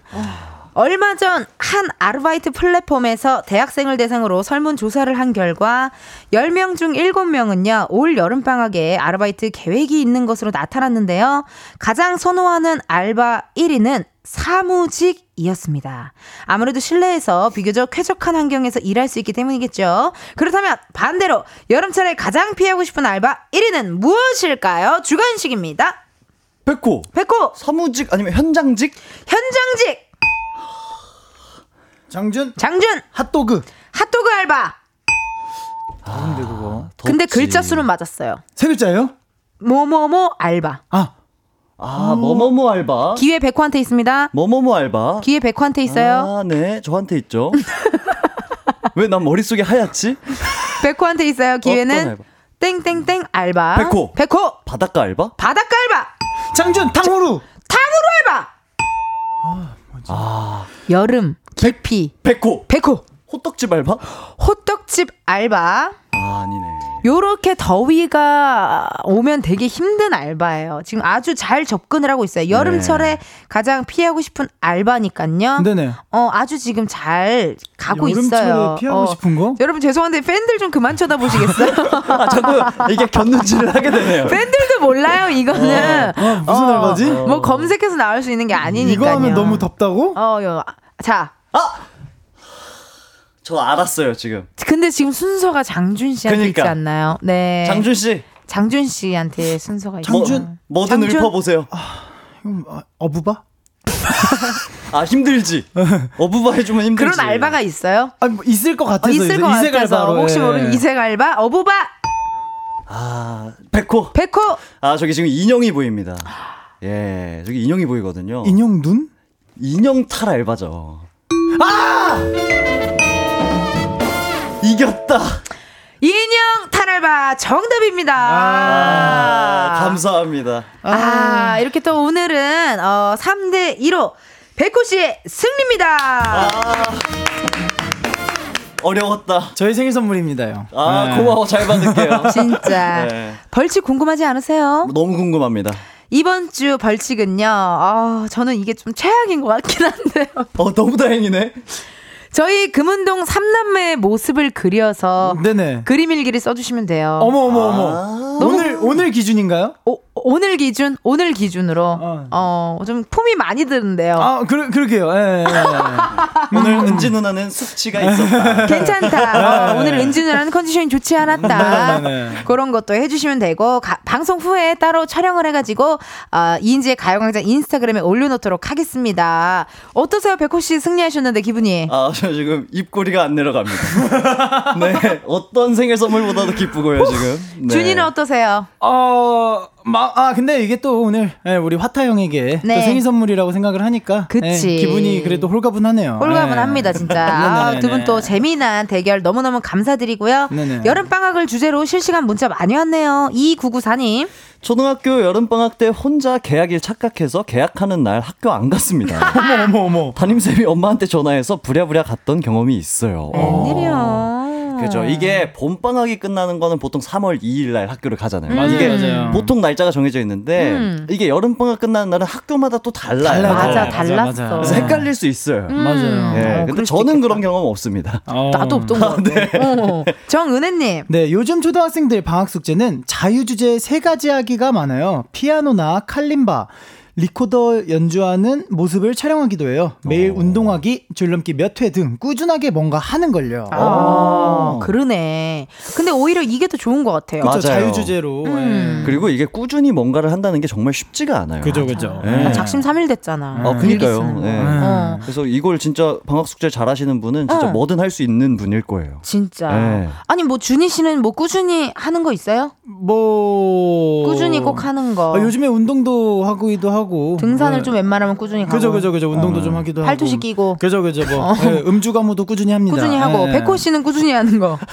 얼마 전 한 아르바이트 플랫폼에서 대학생을 대상으로 설문 조사를 한 결과 10명 중 7명은요, 올 여름방학에 아르바이트 계획이 있는 것으로 나타났는데요. 가장 선호하는 알바 1위는 사무직이었습니다. 아무래도 실내에서 비교적 쾌적한 환경에서 일할 수 있기 때문이겠죠. 그렇다면 반대로 여름철에 가장 피하고 싶은 알바 1위는 무엇일까요? 주관식입니다. 백호. 백호, 사무직 아니면 현장직? 현장직, 장준 장준, 핫도그 핫도그 알바. 근데 그거 근데 덥지. 글자 수는 맞았어요. 세 글자예요? 뭐뭐뭐 알바. 아 아 뭐뭐뭐 알바. 기회 백호한테 있습니다. 뭐뭐뭐 알바. 기회 백호한테 있어요. 아, 네. 저한테 있죠. 왜 난 머릿속에 하얗지? 백호한테 있어요. 기회는? 땡땡땡 알바. 백호. 백호. 바닷가 알바? 바닷가 알바. 장준 탕후루 탕후루 알바. 아, 여름 깊이 백호. 백호. 호떡집 알바? 호떡집 알바. 아, 아니네. 요렇게 더위가 오면 되게 힘든 알바예요. 지금 아주 잘 접근을 하고 있어요. 여름철에 네. 가장 피하고 싶은 알바니까요. 네네 어, 아주 지금 잘 가고 있어요. 피하고 어. 싶은 거? 여러분 죄송한데 팬들 좀 그만 쳐다보시겠어요? 아, 자꾸 이게 견눈질을 하게 되네요. 팬들도 몰라요 이거는. 아, 무슨 알바지? 뭐 검색해서 나올 수 있는 게 아니니까요. 이거 하면 너무 덥다고? 어, 요. 자, 저 알았어요, 지금. 근데 지금 순서가 장준 씨한테 그러니까. 있지 않나요? 네. 장준 씨. 장준 씨한테 순서가 있어요. 장준? 뭐든 장준? 읊어보세요. 음, 아, 어부바? 아, 힘들지. 어부바 해주면 힘들지. 그런 알바가 있어요? 아, 뭐 있을 것 어, 같아서 있을 것 이색 같아서 알바로, 혹시 예. 모르는 이색 알바 어부바 아, 백호. 백호 아, 저기 지금 인형이 보입니다. 예, 저기 인형이 보이거든요. 인형 눈? 인형 탈 알바죠. 아! 이겼다. 인형 탈알바 정답입니다. 아, 감사합니다. 아, 이렇게 또 오늘은 어 3대 2로 백호 씨의 승리입니다. 아, 어려웠다. 저희 생일 선물입니다요. 아, 네. 고마워. 잘 받을게요. 진짜 네. 벌칙 궁금하지 않으세요? 너무 궁금합니다. 이번 주 벌칙은요. 아, 저는 이게 좀 최악인 것 같긴 한데요. 어, 너무 다행이네. 저희 금운동 삼남매의 모습을 그려서 네네. 그림 일기를 써주시면 돼요. 어머 어머 어머. 아. 오늘 오늘 기준인가요? 오, 오늘 기준 오늘 기준으로 어좀 품이 많이 드는데요. 아, 그, 그러게요. 예, 예. 오늘 은지 누나는 숙취가 있었다. 괜찮다. 어, 오늘 은지 누나는 컨디션이 좋지 않았다. 네, 네, 네. 그런 것도 해주시면 되고 가- 방송 후에 따로 촬영을 해가지고 어, 이인지의 가요광장 인스타그램에 올려놓도록 하겠습니다. 어떠세요, 백호 씨 승리하셨는데 기분이? 아, 저 지금 입꼬리가 안 내려갑니다. 네, 어떤 생일 선물보다도 기쁘고요, 지금. 네. 준이는 어떠세요? 어, 마, 아, 근데 이게 또 오늘 예, 우리 화타 형에게 네. 또 생일 선물이라고 생각을 하니까 그치. 예, 기분이 그래도 홀가분하네요. 홀가분합니다, 진짜. 아, 네네네. 두분 또 재미난 대결 너무너무 감사드리고요. 네네. 여름방학을 주제로 실시간 문자 많이 왔네요. 2994님. 초등학교 여름방학 때 혼자 계약일 착각해서 계약하는 날 학교 안 갔습니다. 어머, 어머, 어머. 담임쌤이 엄마한테 전화해서 부랴부랴 갔던 경험이 있어요. 웬일이야. 그죠. 이게 봄 방학이 끝나는 거는 보통 3월 2일 날 학교를 가잖아요. 맞아요, 이게 맞아요. 보통 날짜가 정해져 있는데 음. 이게 여름 방학 끝나는 날은 학교마다 또 달라요. 달라요. 맞아, 맞아요, 달랐어. 맞아요. 그래서 헷갈릴 수 있어요. 음. 맞아요. 예, 어, 근데 저는 있겠다. 그런 경험 없습니다. 어. 나도 없던 거 같고. 어. 정은혜님. 네, 요즘 초등학생들 방학 숙제는 자유 주제 세 가지 하기가 많아요. 피아노나 칼림바, 리코더 연주하는 모습을 촬영하기도 해요. 매일 운동하기, 줄넘기 몇 회 등 꾸준하게 뭔가 하는 걸요. 아, 그러네. 근데 오히려 이게 더 좋은 것 같아요. 그렇죠, 맞아요. 자유주제로. 음. 그리고 이게 꾸준히 뭔가를 한다는 게 정말 쉽지가 않아요. 예. 그죠, 그죠. 예. 나 작심 삼일 됐잖아. 어, 일기 그니까요. 쓰는 거. 예. 어. 그래서 이걸 진짜 방학 숙제 잘 하시는 분은 진짜 어. 뭐든 할 수 있는 분일 거예요. 진짜. 네. 아니 뭐 준희 씨는 뭐 꾸준히 하는 거 있어요? 뭐. 꾸준히 꼭 하는 거. 아, 요즘에 운동도 하기도 하고. 등산을 네. 좀 웬만하면 꾸준히 가고. 그죠, 그죠, 그죠. 운동도 좀 하기도 하고. 팔토시 끼고. 그죠, 그죠. 뭐. 어. 예, 음주 가무도 꾸준히 합니다. 꾸준히 하고 예. 백호 씨는 꾸준히 하는 거.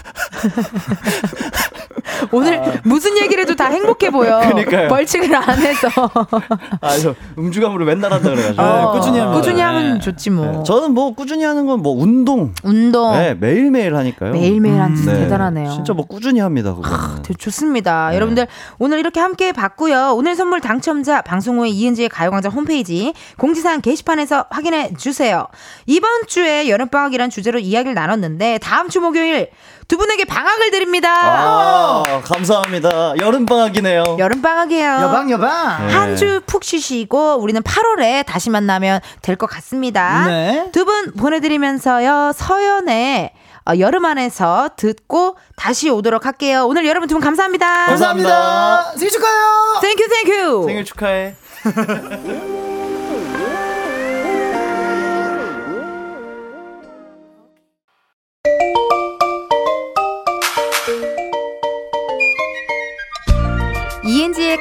오늘 무슨 얘기를 해도 다 행복해 보여. 그러니까요. 벌칙을 안 해서. 아, 저 음주감으로 맨날 한다 그래가지고. 아, 꾸준히 합니다. 꾸준히 하면 네. 좋지 뭐. 네, 저는 뭐 꾸준히 하는 건 뭐 운동. 운동 네, 매일매일 하니까요. 매일매일 한 진짜 네, 대단하네요. 진짜 뭐 꾸준히 합니다, 그거는. 되게 좋습니다. 네. 여러분들 오늘 이렇게 함께 봤고요. 오늘 선물 당첨자 방송 후에 이은지의 가요광장 홈페이지 공지사항 게시판에서 확인해 주세요. 이번 주에 여름방학이란 주제로 이야기를 나눴는데 다음 주 목요일 두 분에게 방학을 드립니다. 아, 감사합니다. 여름방학이네요. 여름방학이에요. 여방, 여방. 네. 한주 푹 쉬시고 우리는 8월에 다시 만나면 될 것 같습니다. 네. 두분 보내드리면서요 서연의 어, 여름 안에서 듣고 다시 오도록 할게요. 오늘 여러분 두 분 감사합니다. 감사합니다. 생일 축하해요. Thank you, thank you. 생일 축하해.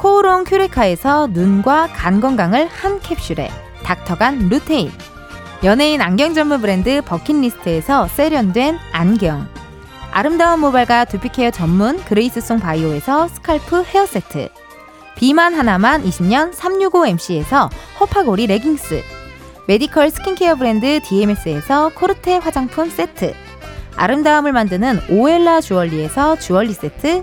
코오롱 큐레카에서 눈과 간 건강을 한 캡슐에 닥터간 루테인. 연예인 안경 전문 브랜드 버킷리스트에서 세련된 안경. 아름다운 모발과 두피케어 전문 그레이스송 바이오에서 스칼프 헤어세트. 비만 하나만 20년 365MC에서 허파고리 레깅스. 메디컬 스킨케어 브랜드 DMS에서 코르테 화장품 세트. 아름다움을 만드는 오엘라 주얼리에서 주얼리 세트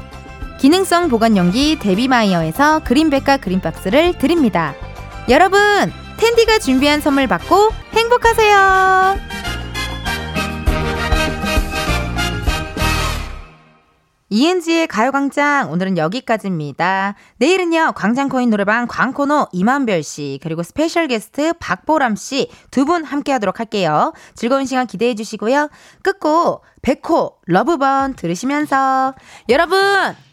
기능성 보관용기 데비마이어에서 그린백과 그린박스를 드립니다. 여러분, 텐디가 준비한 선물 받고 행복하세요. 이은지의 가요광장 오늘은 여기까지입니다. 내일은요 광장코인 노래방 광코노 이만별 씨 그리고 스페셜 게스트 박보람 씨 두 분 함께하도록 할게요. 즐거운 시간 기대해 주시고요. 끝곡 백호 러브번 들으시면서 여러분